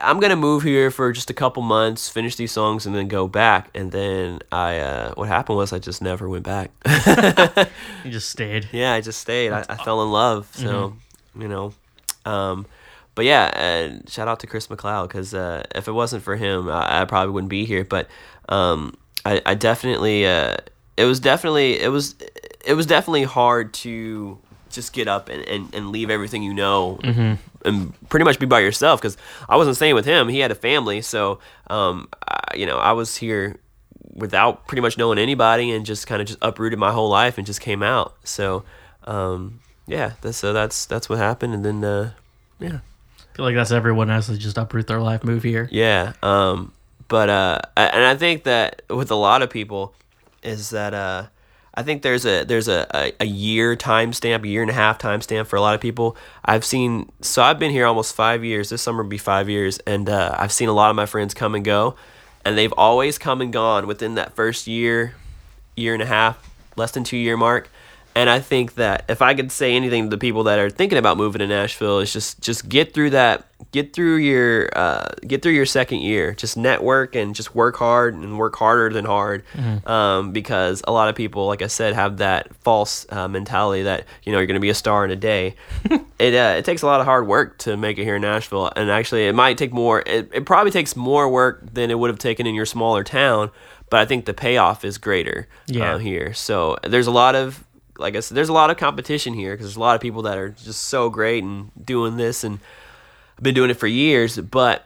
I'm going to move here for just a couple months, finish these songs and then go back. And then I, uh, what happened was I just never went back. You just stayed. yeah, I just stayed. I, I fell in love. So, you know, um, but yeah, and shout out to Chris McLeod because uh, if it wasn't for him, I, I probably wouldn't be here. But um, I, I definitely, uh, it was definitely, it was, it was definitely hard to just get up and, and, and leave everything you know and pretty much be by yourself because I wasn't staying with him. He had a family, so um, I, you know, I was here without pretty much knowing anybody and just kind of just uprooted my whole life and just came out. So um, yeah, that's, so that's that's what happened, and then uh, yeah. I feel like that's everyone has to just uproot their life, move here. Yeah. Um, but uh, and I think that with a lot of people is that uh, I think there's a there's a, a, a year timestamp, a year and a half timestamp for a lot of people. I've seen so I've been here almost five years. This summer will be five years, and uh, I've seen a lot of my friends come and go, and they've always come and gone within that first year, year and a half, less than two year mark. And I think that if I could say anything to the people that are thinking about moving to Nashville, is just just get through that, get through your uh, get through your second year. Just network and just work hard and work harder than hard, um, because a lot of people, like I said, have that false uh, mentality that you know you're going to be a star in a day. it uh, it takes a lot of hard work to make it here in Nashville, and actually it might take more. It, it probably takes more work than it would have taken in your smaller town, but I think the payoff is greater Yeah. uh, here. So there's a lot of like I said, there's a lot of competition here because there's a lot of people that are just so great and doing this and I've been doing it for years. But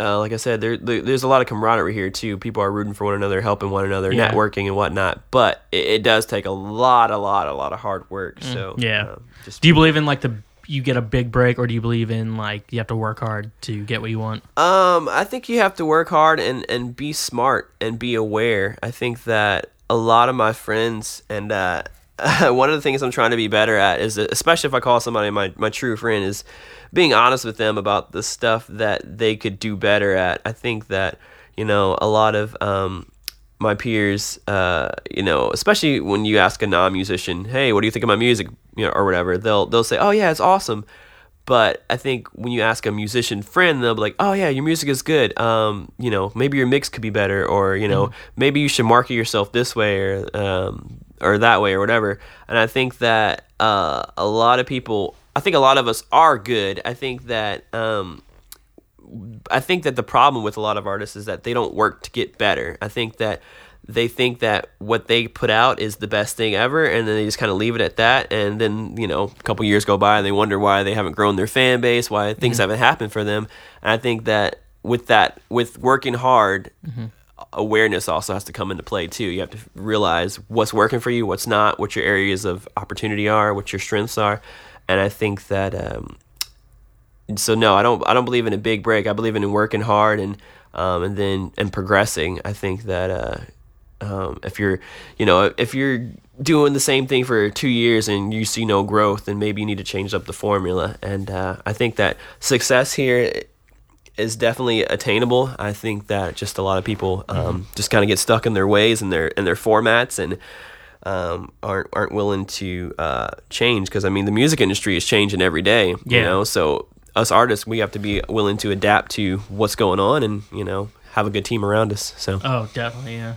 uh, like I said, there, there there's a lot of camaraderie here too. People are rooting for one another, helping one another, Yeah. networking and whatnot. But it, it does take a lot, a lot, a lot of hard work. So Mm, Yeah. um, just Do you believe in like the you get a big break, or do you believe in like you have to work hard to get what you want? Um, I think you have to work hard and, and be smart and be aware. I think that a lot of my friends and uh, one of the things I'm trying to be better at is, especially if I call somebody my, my true friend, is being honest with them about the stuff that they could do better at. I think that, you know, a lot of um, my peers, uh, you know, especially when you ask a non-musician, "Hey, what do you think of my music?" you know, or whatever, they'll they'll say, "Oh yeah, it's awesome." But I think when you ask a musician friend, they'll be like, "Oh yeah, your music is good. Um, you know, maybe your mix could be better, or you know, maybe you should market yourself this way or um, or that way or whatever." And I think that uh, a lot of people, I think a lot of us are good. I think that um, I think that the problem with a lot of artists is that they don't work to get better. I think that they think that what they put out is the best thing ever and then they just kind of leave it at that and then you know a couple years go by and they wonder why they haven't grown their fan base why things haven't happened for them and i think that with that with working hard awareness also has to come into play too you have to realize what's working for you what's not what your areas of opportunity are what your strengths are and i think that um, so no, I don't. I don't believe in a big break. I believe in working hard and um, and then and progressing. I think that uh, um, if you're, you know, if you're doing the same thing for two years and you see no growth, then maybe you need to change up the formula. And uh, I think that success here is definitely attainable. I think that just a lot of people um, just kind of get stuck in their ways and their and their formats and um, aren't aren't willing to uh, change because I mean the music industry is changing every day. You Yeah. know, so us artists we have to be willing to adapt to what's going on and you know have a good team around us. So Oh, definitely, yeah.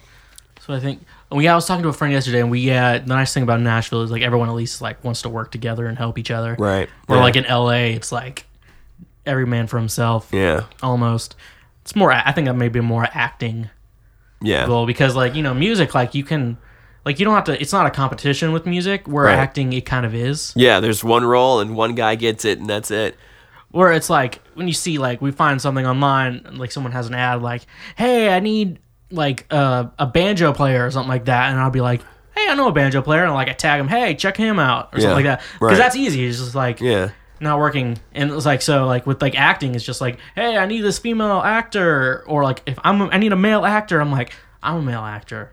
So I think we. I was talking to a friend yesterday, and we. Uh, the nice thing about Nashville is like everyone at least like wants to work together and help each other. right, Or yeah. like in LA, it's like every man for himself. yeah, Almost. It's more. I think that may be more acting yeah, goal because like you know music like you can like you don't have to. It's not a competition with music. Where Right. acting it kind of is. yeah. There's one role and one guy gets it and that's it. Where it's like when you see like we find something online, like someone has an ad like, "Hey, I need like a a banjo player or something like that," and I'll be like, "Hey, I know a banjo player," and like I tag him, "Hey, check him out" or Yeah, something like that because right. that's easy. It's just like Yeah, not working, and it's like so like with like acting, it's just like, "Hey, I need this female actor," or like if I'm I need a male actor, I'm like, I'm a male actor.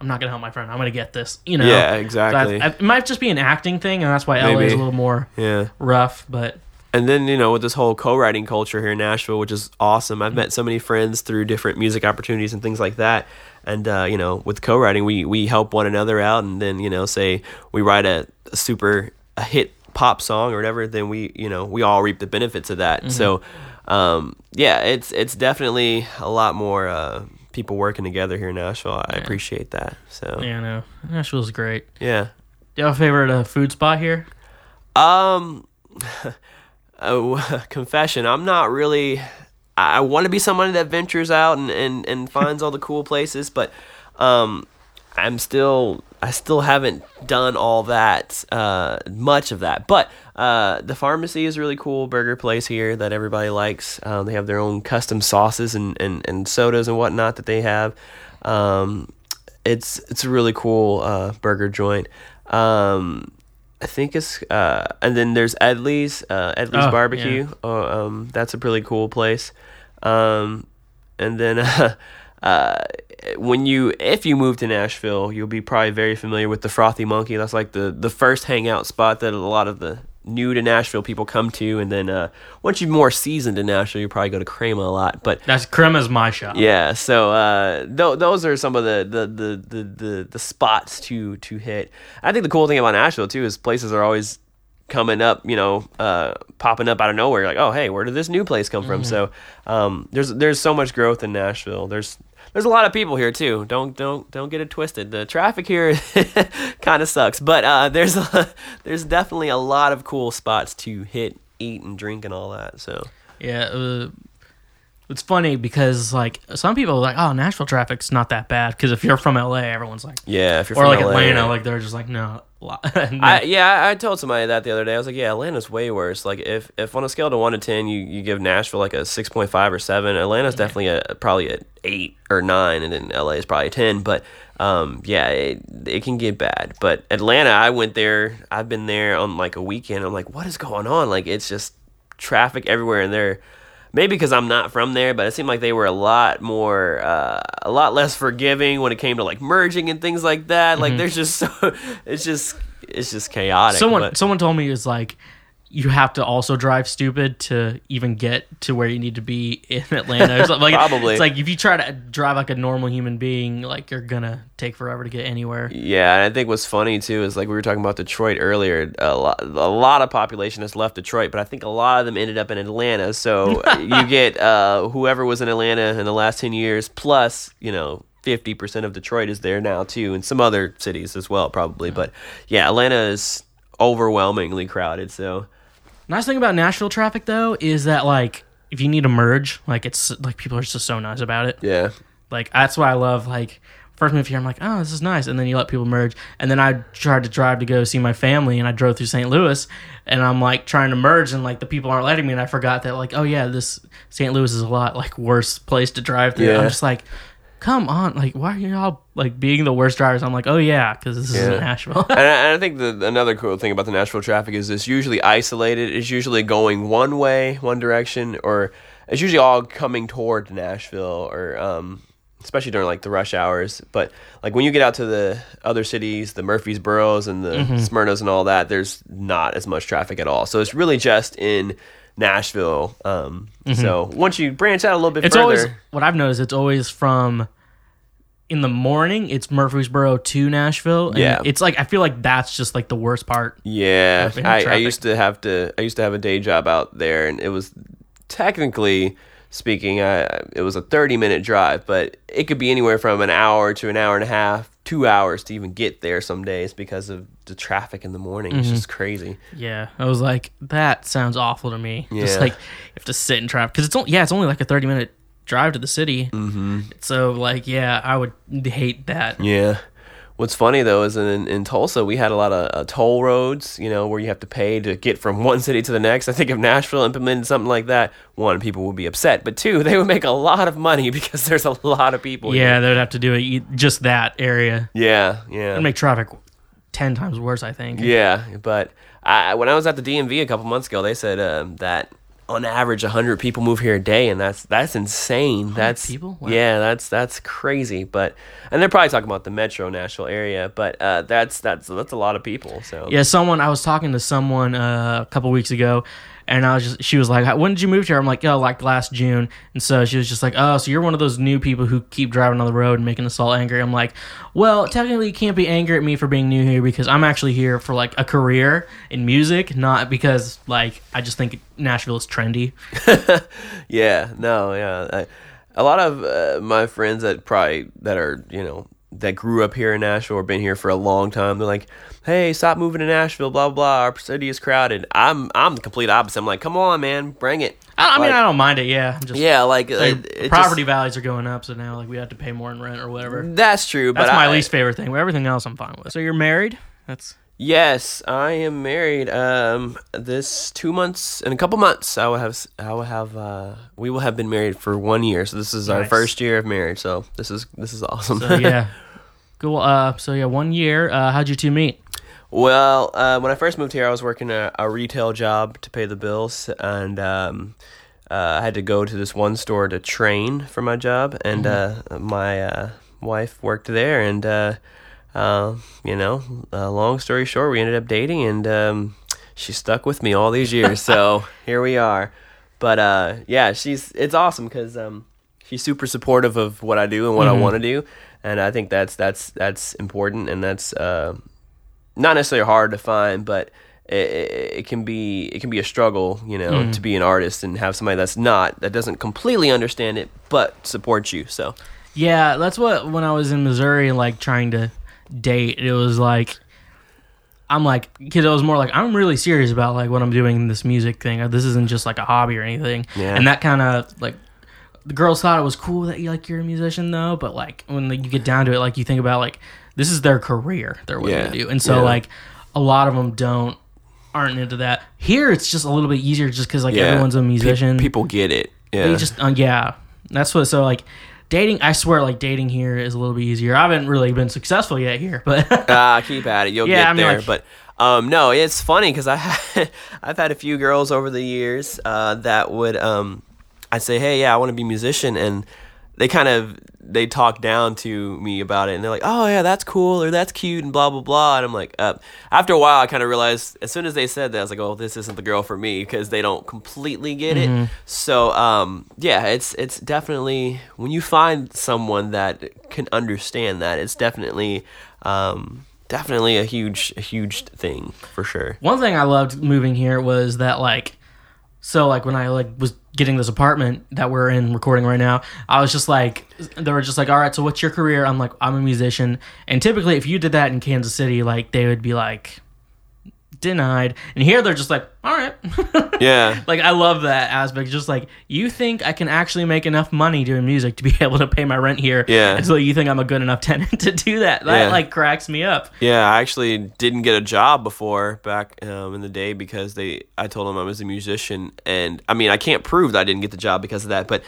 I'm not gonna help my friend. I'm gonna get this. You know. Yeah, So exactly. I- I- it might just be an acting thing, and that's why LA is a little more yeah. rough. But And then, you know, with this whole co writing culture here in Nashville, which is awesome. I've met so many friends through different music opportunities and things like that. And, uh, you know, with co writing, we, we help one another out. And then, you know, say we write a, a super a hit pop song or whatever, then we, you know, we all reap the benefits of that. So, um, yeah, it's it's definitely a lot more uh, people working together here in Nashville. I appreciate that. So, yeah, no, Nashville's great. yeah. Do you have a favorite uh, food spot here? Um, oh, confession. I'm not really. I, I want to be somebody that ventures out and, and, and finds all the cool places, but um, I'm still. I still haven't done all that, uh, much of that. But uh, the pharmacy is a really cool burger place here that everybody likes. Um, they have their own custom sauces and, and, and sodas and whatnot that they have. Um, it's it's a really cool uh, burger joint. Um, I think it's uh, and then there's Edley's uh, Edley's Oh, barbecue. Uh, um, that's a really cool place. Um, and then uh, uh, when you if you move to Nashville, you'll be probably very familiar with the Frothy Monkey. That's like the the first hangout spot that a lot of the new to Nashville people come to. And then uh, once you're more seasoned in Nashville, you probably go to Crema a lot. But That's Crema's my shop. yeah, so uh, th- those are some of the the, the, the, the the spots to to hit. I think the cool thing about Nashville too is places are always coming up, you know, uh, popping up out of nowhere. Like, oh, hey, where did this new place come from? So um, there's there's so much growth in Nashville. There's there's a lot of people here too. Don't don't don't get it twisted. The traffic here kind of sucks, but uh, there's a, there's definitely a lot of cool spots to hit, eat, and drink and all that. So Yeah, uh, it's funny because like some people are like, oh, Nashville traffic's not that bad because if you're from LA, everyone's like, yeah, if you're or from like LA, Atlanta, like they're just like, no. no. I, yeah, I- told somebody that the other day. I was like, "Yeah, Atlanta's way worse. Like, if, if on a scale to one to ten, you, you give Nashville like a six point five or seven, Atlanta's definitely a probably a eight or nine, and then LA is probably ten. But um, yeah, it, it can get bad. But Atlanta, I went there. I've been there on like a weekend. I'm like, what is going on? Like, it's just traffic everywhere, and they're maybe because I'm not from there, but it seemed like they were a lot more, uh, a lot less forgiving when it came to like merging and things like that. Like, there's just so, it's just, it's just chaotic. someone but- someone told me it's like you have to also drive stupid to even get to where you need to be in Atlanta. Or something. Like, Probably. it's like if you try to drive like a normal human being, like you're gonna take forever to get anywhere. Yeah, and I think what's funny too is like we were talking about Detroit earlier. A lot, a lot of population has left Detroit, but I think a lot of them ended up in Atlanta. So you get uh, whoever was in Atlanta in the last ten years, plus you know fifty percent of Detroit is there now too, and some other cities as well probably. But yeah, Atlanta is overwhelmingly crowded. So Nice thing about Nashville traffic though is that like if you need to merge, like it's like people are just so nice about it. Yeah. Like that's why I love like first move here. I'm like, oh, this is nice, and then you let people merge. And then I tried to drive to go see my family, and I drove through St. Louis, and I'm like trying to merge, and like the people aren't letting me, and I forgot that like, oh yeah, this St. Louis is a lot like worse place to drive through. Yeah. I'm just like. Come on, like why are y'all like being the worst drivers? I'm like, oh yeah, because this is Yeah. in Nashville. and, I, and I think the, another cool thing about the Nashville traffic is it's usually isolated. It's usually going one way, one direction, or it's usually all coming toward Nashville, or um, especially during like the rush hours. But like when you get out to the other cities, the Murfreesboros and the Mm-hmm. Smyrnas and all that, there's not as much traffic at all. So it's really just in Nashville. Um, So once you branch out a little bit Mm-hmm. It's further, always what I've noticed. It's always from in the morning. It's Murfreesboro to Nashville. and Yeah. it's like I feel like that's just like the worst part. Yeah, I, I used to have to. I used to have a day job out there, and it was technically speaking, I, it was a thirty-minute drive, but it could be anywhere from an hour to an hour and a half, two hours to even get there some days because of the traffic in the morning. It's Mm-hmm. just crazy. Yeah, I was like, that sounds awful to me. Just like you have to sit in traffic because it's only yeah, it's only like a thirty minute drive to the city. Mm-hmm. So like, yeah, I would hate that. Yeah. What's funny though is in, in Tulsa we had a lot of uh, toll roads, you know, where you have to pay to get from one city to the next. I think if Nashville implemented something like that, one, people would be upset, but two, they would make a lot of money because there's a lot of people. here. Yeah, they would have to do it just that area Yeah, yeah, and make traffic ten times worse. I think. yeah. But I, when I was at the DMV a couple months ago, they said um, that on average, hundred people move here a day, and that's that's insane. That's people? Wow. yeah, that's that's crazy. But and they're probably talking about the Metro Nashville area, but uh, that's that's that's a lot of people. So Yeah, someone I was talking to someone uh, a couple weeks ago, and I was just she was like, "When did you move here?" I'm like, "Oh, like last June." And so she was just like, "Oh, so you're one of those new people who keep driving on the road and making us all angry." I'm like, "Well, technically, you can't be angry at me for being new here because I'm actually here for like a career in music, not because like I just think Nashville is trendy." Yeah, no, yeah. I, a lot of uh, my friends that probably that are you know that grew up here in Nashville or been here for a long time, they're like, "Hey, stop moving to Nashville, blah blah. blah. Our city is crowded." I'm I'm the complete opposite. I'm like, "Come on, man, bring it." I, I mean, I don't mind it. Yeah, I'm just Yeah, like, like, it- it property just- values are going up, so now like we have to pay more in rent or whatever. that's true, That's my I, least favorite thing. But everything else, I'm fine with. So you're married? That's Yes, I am married. Um, this two months in a couple months, I will have I will have uh, we will have been married for one year. So this is our first year of marriage. So this is this is awesome. So yeah, cool. Uh, so yeah, one year. Uh, how'd you two meet? Well, uh, when I first moved here, I was working a, a retail job to pay the bills, and um, uh, I had to go to this one store to train for my job. And uh, my uh, wife worked there, and uh, uh, you know, uh, long story short, we ended up dating, and um, she stuck with me all these years. so here we are. But uh, yeah, she's it's awesome because um, she's super supportive of what I do and what I want to do, and I think that's that's that's important, and that's. Uh, not necessarily hard to find, but it, it, can be it can be a struggle, you know, to be an artist and have somebody that's not that doesn't completely understand it but supports you. So Yeah, that's what when I was in Missouri, like trying to date, it was like I'm like because it was more like I'm really serious about like what I'm doing in this music thing. This isn't just like a hobby or anything. Yeah. And that kind of like the girls thought it was cool that you like you're a musician though, but like when like, you get down to it, like you think about like this is their career they're willing Yeah. to do, and so Yeah. like a lot of them don't aren't into that. Here it's just a little bit easier just because like yeah, everyone's a Pe- musician people get it. Yeah, they just uh, yeah that's what so like dating i swear like dating here is a little bit easier i haven't really been successful yet here but ah, keep at it. You'll Yeah, get I mean, there. like- but um, no, it's funny because I I've had a few girls over the years uh, that would um, I'd say, hey, yeah, I want to be a musician, and they kind of they talk down to me about it, and they're like, oh yeah, that's cool or that's cute and blah blah blah, and I'm like, uh, after a while, I kind of realized as soon as they said that, I was like, oh, this isn't the girl for me because they don't completely get it. So um, yeah, it's it's definitely when you find someone that can understand that, it's definitely um, definitely a huge a huge thing for sure. one thing i loved moving here was that like so like when i like was getting this apartment that we're in recording right now i was just like they were just like all right so what's your career? I'm like i'm a musician. And typically if you did that in kansas city like they would be like denied. And here they're just like all right. Yeah. like I love that aspect. Just like you think I can actually make enough money doing music to be able to pay my rent here. Yeah. So you think I'm a good enough tenant to do that. That Yeah. like cracks me up. Yeah, I actually didn't get a job before back um, in the day because they. I told them I was a musician, and I mean I can't prove that I didn't get the job because of that. But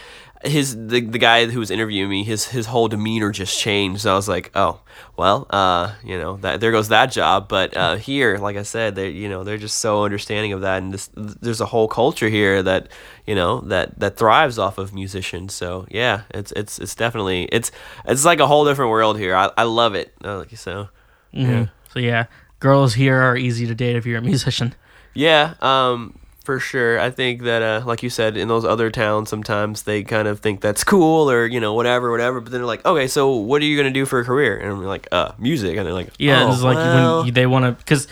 his the the guy who was interviewing me, his his whole demeanor just changed. So I was like, oh well, uh, you know that there goes that job. But uh, here, like I said, they you know they're just so understanding of that, and this, there's a whole culture here that you know that that thrives off of musicians. So yeah, it's it's it's definitely it's it's like a whole different world here. I I love it. Uh, like so. Mhm. So yeah, girls here are easy to date if you're a musician. Yeah, um, for sure. I think that, uh, like you said, in those other towns, sometimes they kind of think that's cool or you know whatever, whatever. But then they're like, okay, so what are you gonna do for a career? And I'm like, uh, music. And they're like, Yeah, oh, it's like well. when they want to, because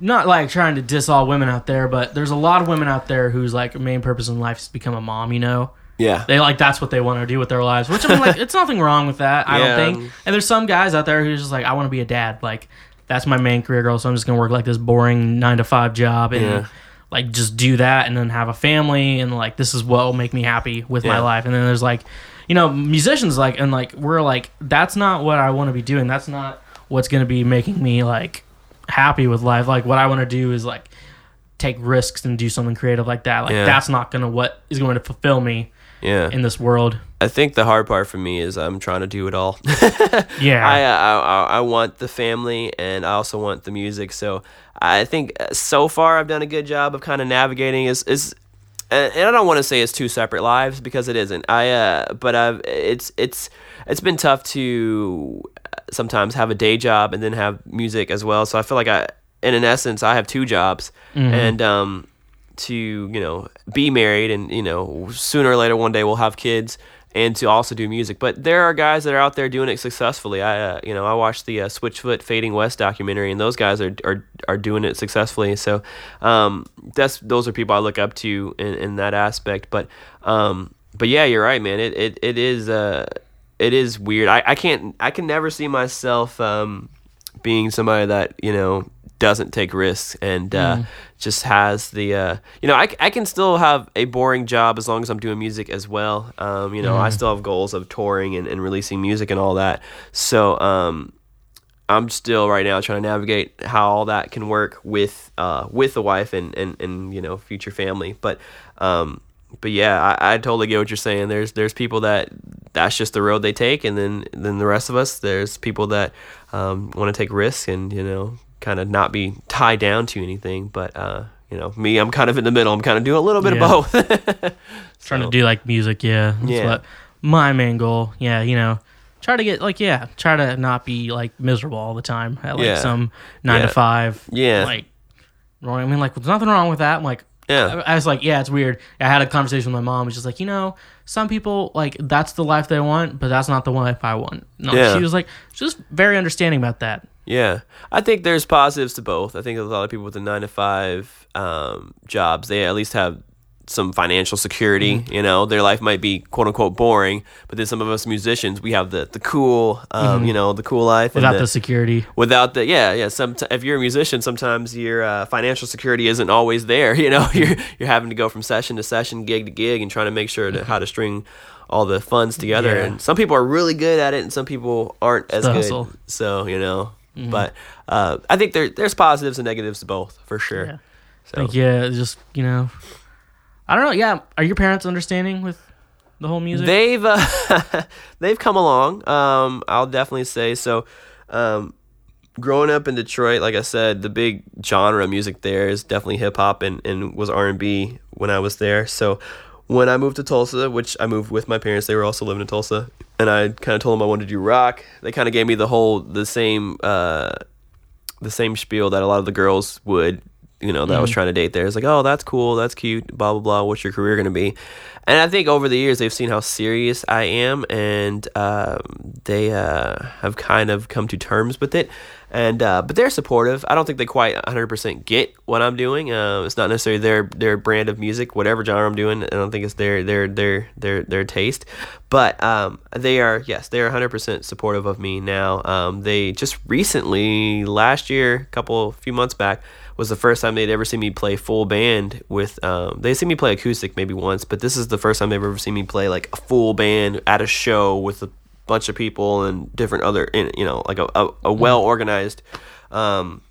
not like trying to diss all women out there, but there's a lot of women out there whose like main purpose in life is to become a mom. You know, yeah, they like that's what they want to do with their lives. Which I mean, like, it's nothing wrong with that. I Yeah. don't think. Um, and there's some guys out there who's just like, I want to be a dad. Like that's my main career goal. So I'm just gonna work like this boring nine to five job and. Yeah. Like just do that and then have a family and like this is what will make me happy with my life and then there's like you know musicians like and like we're like that's not what I want to be doing that's not what's going to be making me like happy with life like what I want to do is like take risks and do something creative like that like Yeah. that's not going to what is going to fulfill me yeah. in this world I think the hard part for me is I'm trying to do it all. yeah I, uh, I I I want the family and I also want the music. So I think uh, so far I've done a good job of kind of navigating. Is is and and I don't want to say it's two separate lives because it isn't. I uh, but I've it's it's it's been tough to uh, sometimes have a day job and then have music as well. So I feel like I, in an essence, I have two jobs and um to you know be married and you know sooner or later one day we'll have kids and to also do music. But there are guys that are out there doing it successfully. I uh, you know i watched the uh, switchfoot fading west documentary and those guys are are, are doing it successfully. So um that's those are people i look up to in, in that aspect. But um but yeah you're right man. It it, it is uh it is weird. I i can't i can never see myself um being somebody that you know doesn't take risks and uh, just has the uh, you know I, I can still have a boring job as long as I'm doing music as well. Um, you know I still have goals of touring and, and releasing music and all that. So um, I'm still right now trying to navigate how all that can work with uh, with the wife and, and, and you know future family. But um, but yeah I, I totally get what you're saying. There's there's people that that's just the road they take. And then then the rest of us there's people that um, want to take risks and you know kind of not be tied down to anything but uh, you know me I'm kind of in the middle I'm kind of doing a little bit Yeah. of both trying to do like music yeah that's Yeah. what my main goal yeah you know try to get like yeah try to not be like miserable all the time at like Yeah. some nine to five Yeah. like i mean like there's nothing wrong with that i'm like Yeah. I, was like yeah it's weird i had a conversation with my mom just like you know some people like that's the life they want but that's not the life i want no Yeah. she was like she's just very understanding about that Yeah, I think there's positives to both. I think a lot of people with the nine to five um, jobs, they at least have some financial security. Mm-hmm. You know, their life might be quote unquote boring, but then some of us musicians, we have the the cool, um, you know, the cool life Mm-hmm. without the- the security without the yeah yeah some if you're a musician sometimes your uh, financial security isn't always there you know you're you're having to go from session to session gig to gig and trying to make sure to how to string all the funds together Yeah. and some people are really good at it and some people aren't as good hustle. so you know but uh, I think there there's positives and negatives to both for sure Yeah. so like yeah just you know i don't know yeah are your parents understanding with the whole music They've uh, they've come along. Um, I'll definitely say so. Um, growing up in Detroit, like I said, the big genre of music there is definitely hip hop and, and was R and B when I was there. So when I moved to Tulsa, which I moved with my parents, they were also living in Tulsa, and I kind of told them I wanted to do rock. They kind of gave me the whole the same uh, the same spiel that a lot of the girls would, you know, that I was trying to date there. It's like, oh, that's cool, that's cute, blah blah blah. What's your career gonna be? And I think over the years they've seen how serious I am, and um, they uh, have kind of come to terms with it. And uh, but they're supportive. I don't think they quite 100% get what I'm doing. Uh, it's not necessarily their their brand of music, whatever genre I'm doing. I don't think it's their their their their their taste. But um, they are yes, they are 100% supportive of me now. Um, they just recently last year, a couple few months back, was the first time they'd ever seen me play full band with. Um, they seen me play acoustic maybe once, but this is the first time they've ever seen me play like a full band at a show with a bunch of people and different other, in you know, like a a, a well organized um,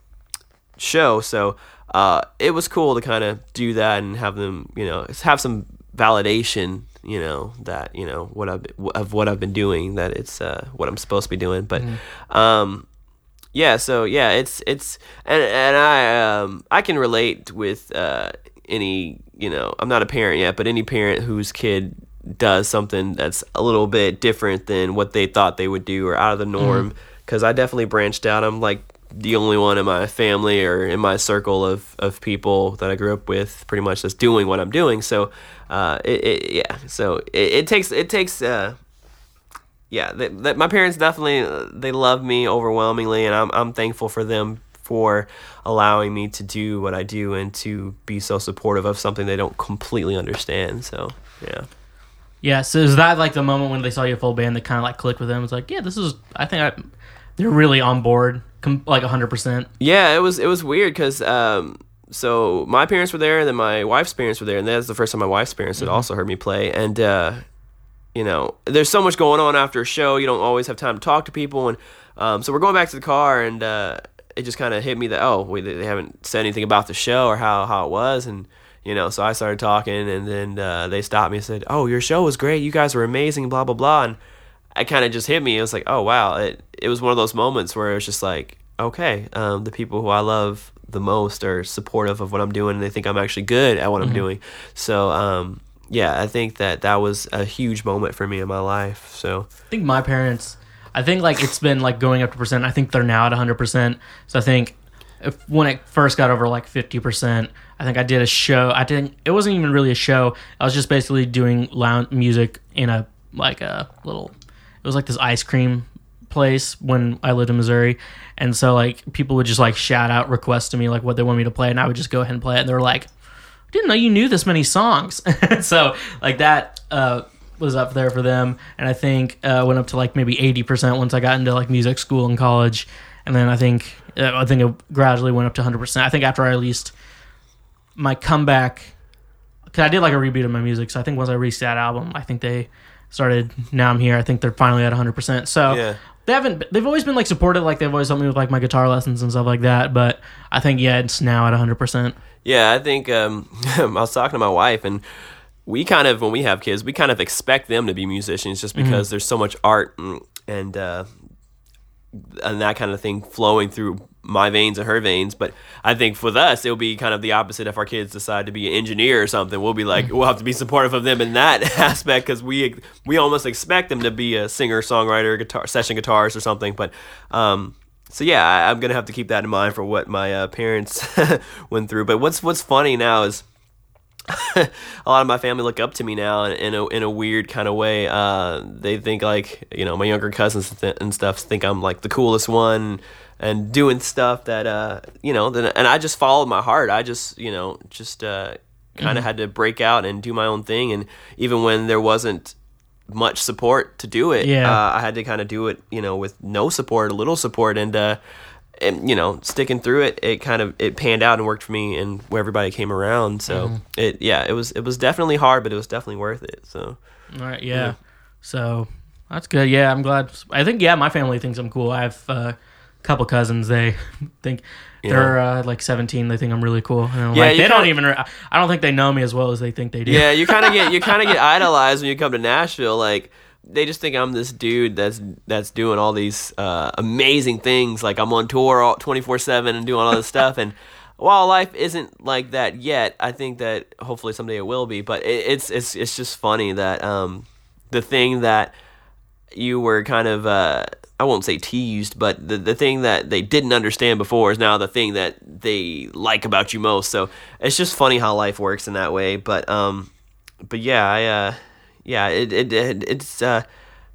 show. So uh, it was cool to kind of do that and have them, you know, have some validation, you know, that you know what I've of what I've been doing, that it's uh, what I'm supposed to be doing. But um, yeah, so yeah, it's it's and and I um I can relate with uh any you know I'm not a parent yet, but any parent whose kid does something that's a little bit different than what they thought they would do or out of the norm. Because I definitely branched out. I'm like the only one in my family or in my circle of of people that I grew up with, pretty much that's doing what I'm doing. So uh, it, it yeah, so it, it takes it takes uh yeah, that, that my parents definitely uh, they love me overwhelmingly, and I'm I'm thankful for them for allowing me to do what I do and to be so supportive of something they don't completely understand. So yeah, Yeah, so is that like the moment when they saw your full band that kind of like clicked with them? It's like, yeah, this is. I think I, they're really on board, com- like hundred percent. yeah, it was it was weird because um so my parents were there, and then my wife's parents were there, and that's the first time my wife's parents had also heard me play, and uh, you know, there's so much going on after a show, you don't always have time to talk to people, and um, so we're going back to the car, and uh, it just kind of hit me that oh, wait, they haven't said anything about the show or how how it was, and you know, so I started talking, and then uh, they stopped me and said, "Oh, your show was great. You guys were amazing." Blah blah blah, and I kind of just hit me. It was like, oh wow, it it was one of those moments where it was just like, okay, um, the people who I love the most are supportive of what I'm doing, and they think I'm actually good at what I'm doing. So um, yeah, I think that that was a huge moment for me in my life. So I think my parents. I think like it's been like going up to percent. I think they're now at hundred percent. So I think if when it first got over like fifty percent, I think I did a show. I didn't. It wasn't even really a show. I was just basically doing lounge music in a like a little. It was like this ice cream place when I lived in Missouri, and so like people would just like shout out requests to me like what they want me to play, and I would just go ahead and play it. And they were like, "I didn't know you knew this many songs." so like that uh, was up there for them, and I think uh, went up to like maybe eighty percent once I got into like music school and college, and then I think uh, I think it gradually went up to hundred percent. I think after I released my comeback because I did like a reboot of my music. So I think once I released that album, I think they started. Now I'm here. I think they're finally at 100. percent So Yeah. they haven't. They've always been like supportive. Like they've always helped me with like my guitar lessons and stuff like that. But I think yeah, it's now at 100. percent Yeah, I think um, I was talking to my wife, and we kind of, when we have kids, we kind of expect them to be musicians just because there's so much art and and, uh, and that kind of thing flowing through my veins and her veins. But I think with us, it'll be kind of the opposite. If our kids decide to be an engineer or something, we'll be like, we'll have to be supportive of them in that aspect because we we almost expect them to be a singer, songwriter, guitar, session guitarist or something. But um, so yeah, I, I'm gonna have to keep that in mind for what my uh, parents went through. But what's what's funny now is a lot of my family look up to me now in, in a in a weird kind of way. Uh, they think like you know my younger cousins and th- and stuff think I'm like the coolest one and doing stuff that uh you know then and I just followed my heart. I just you know just uh kind of had to break out and do my own thing and even when there wasn't much support to do it Yeah. uh, I had to kind of do it you know with no support a little support and uh and you know sticking through it it kind of it panned out and worked for me and where everybody came around so Mm-hmm. it yeah it was it was definitely hard but it was definitely worth it so All right. Yeah. So that's good. Yeah, I'm glad. I think yeah, my family thinks I'm cool. I have uh, a couple cousins. They think. They're uh, like 17. They think I'm really cool. Yeah, like, they don't even. I don't think they know me as well as they think they do. yeah you kind of get you kind of get idolized when you come to Nashville like they just think I'm this dude that's that's doing all these uh, amazing things like I'm on tour 24/7 and doing all this stuff and while life isn't like that yet I think that hopefully someday it will be but it, it's it's it's just funny that um the thing that you were kind of uh, I won't say teased, but the the thing that they didn't understand before is now the thing that they like about you most. So it's just funny how life works in that way. But um, but yeah, I uh, yeah, it, it, it it's uh,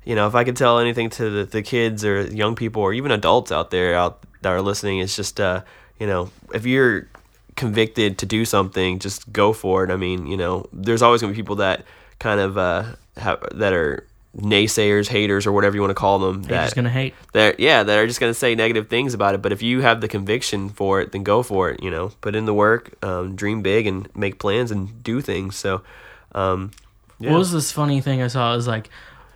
you know, if I could tell anything to the, the kids or young people or even adults out there out that are listening, it's just uh, you know, if you're convicted to do something, just go for it. I mean, you know, there's always gonna be people that kind of uh have, that are naysayers, haters, or whatever you want to call them. They're that just gonna hate. that yeah that are just going to say negative things about it but if you have the conviction for it then go for it you know put in the work um, dream big and make plans and do things so um, yeah. What was this funny thing I saw? It was like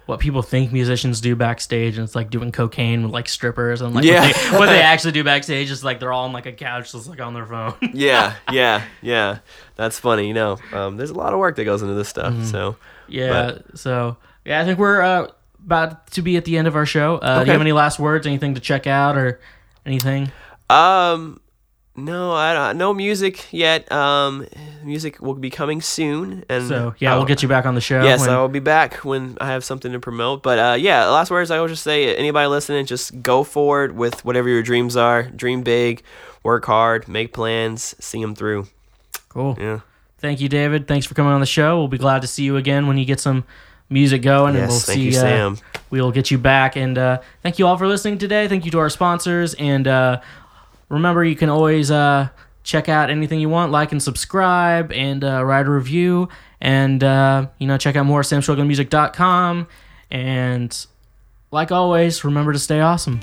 what people think musicians do backstage, and it's like doing cocaine with like strippers, and like Yeah. what, they, what they actually do backstage is like they're all on like a couch, just like on their phone. yeah yeah yeah that's funny you know um, there's a lot of work that goes into this stuff so yeah. so yeah, I think we're uh, about to be at the end of our show. Uh, Do you have any last words? Anything to check out or anything? um no I don't, no music yet um music will be coming soon and So yeah, we'll I'll- get you back on the show. Yes, when- I will be back when I have something to promote. But uh, yeah, last words I will just say anybody listening, just go forward with whatever your dreams are. Dream big, work hard, make plans, see them through. cool. Yeah. Thank you, David. Thanks for coming on the show. We'll be glad to see you again when you get some music going, and Yes, we'll thank see. you, uh, Sam. we'll get you back, and uh, thank you all for listening today. Thank you to our sponsors, and uh, remember, you can always uh, check out anything you want, like and subscribe, and uh, write a review, and uh, you know, check out more at. And like always, remember to stay awesome.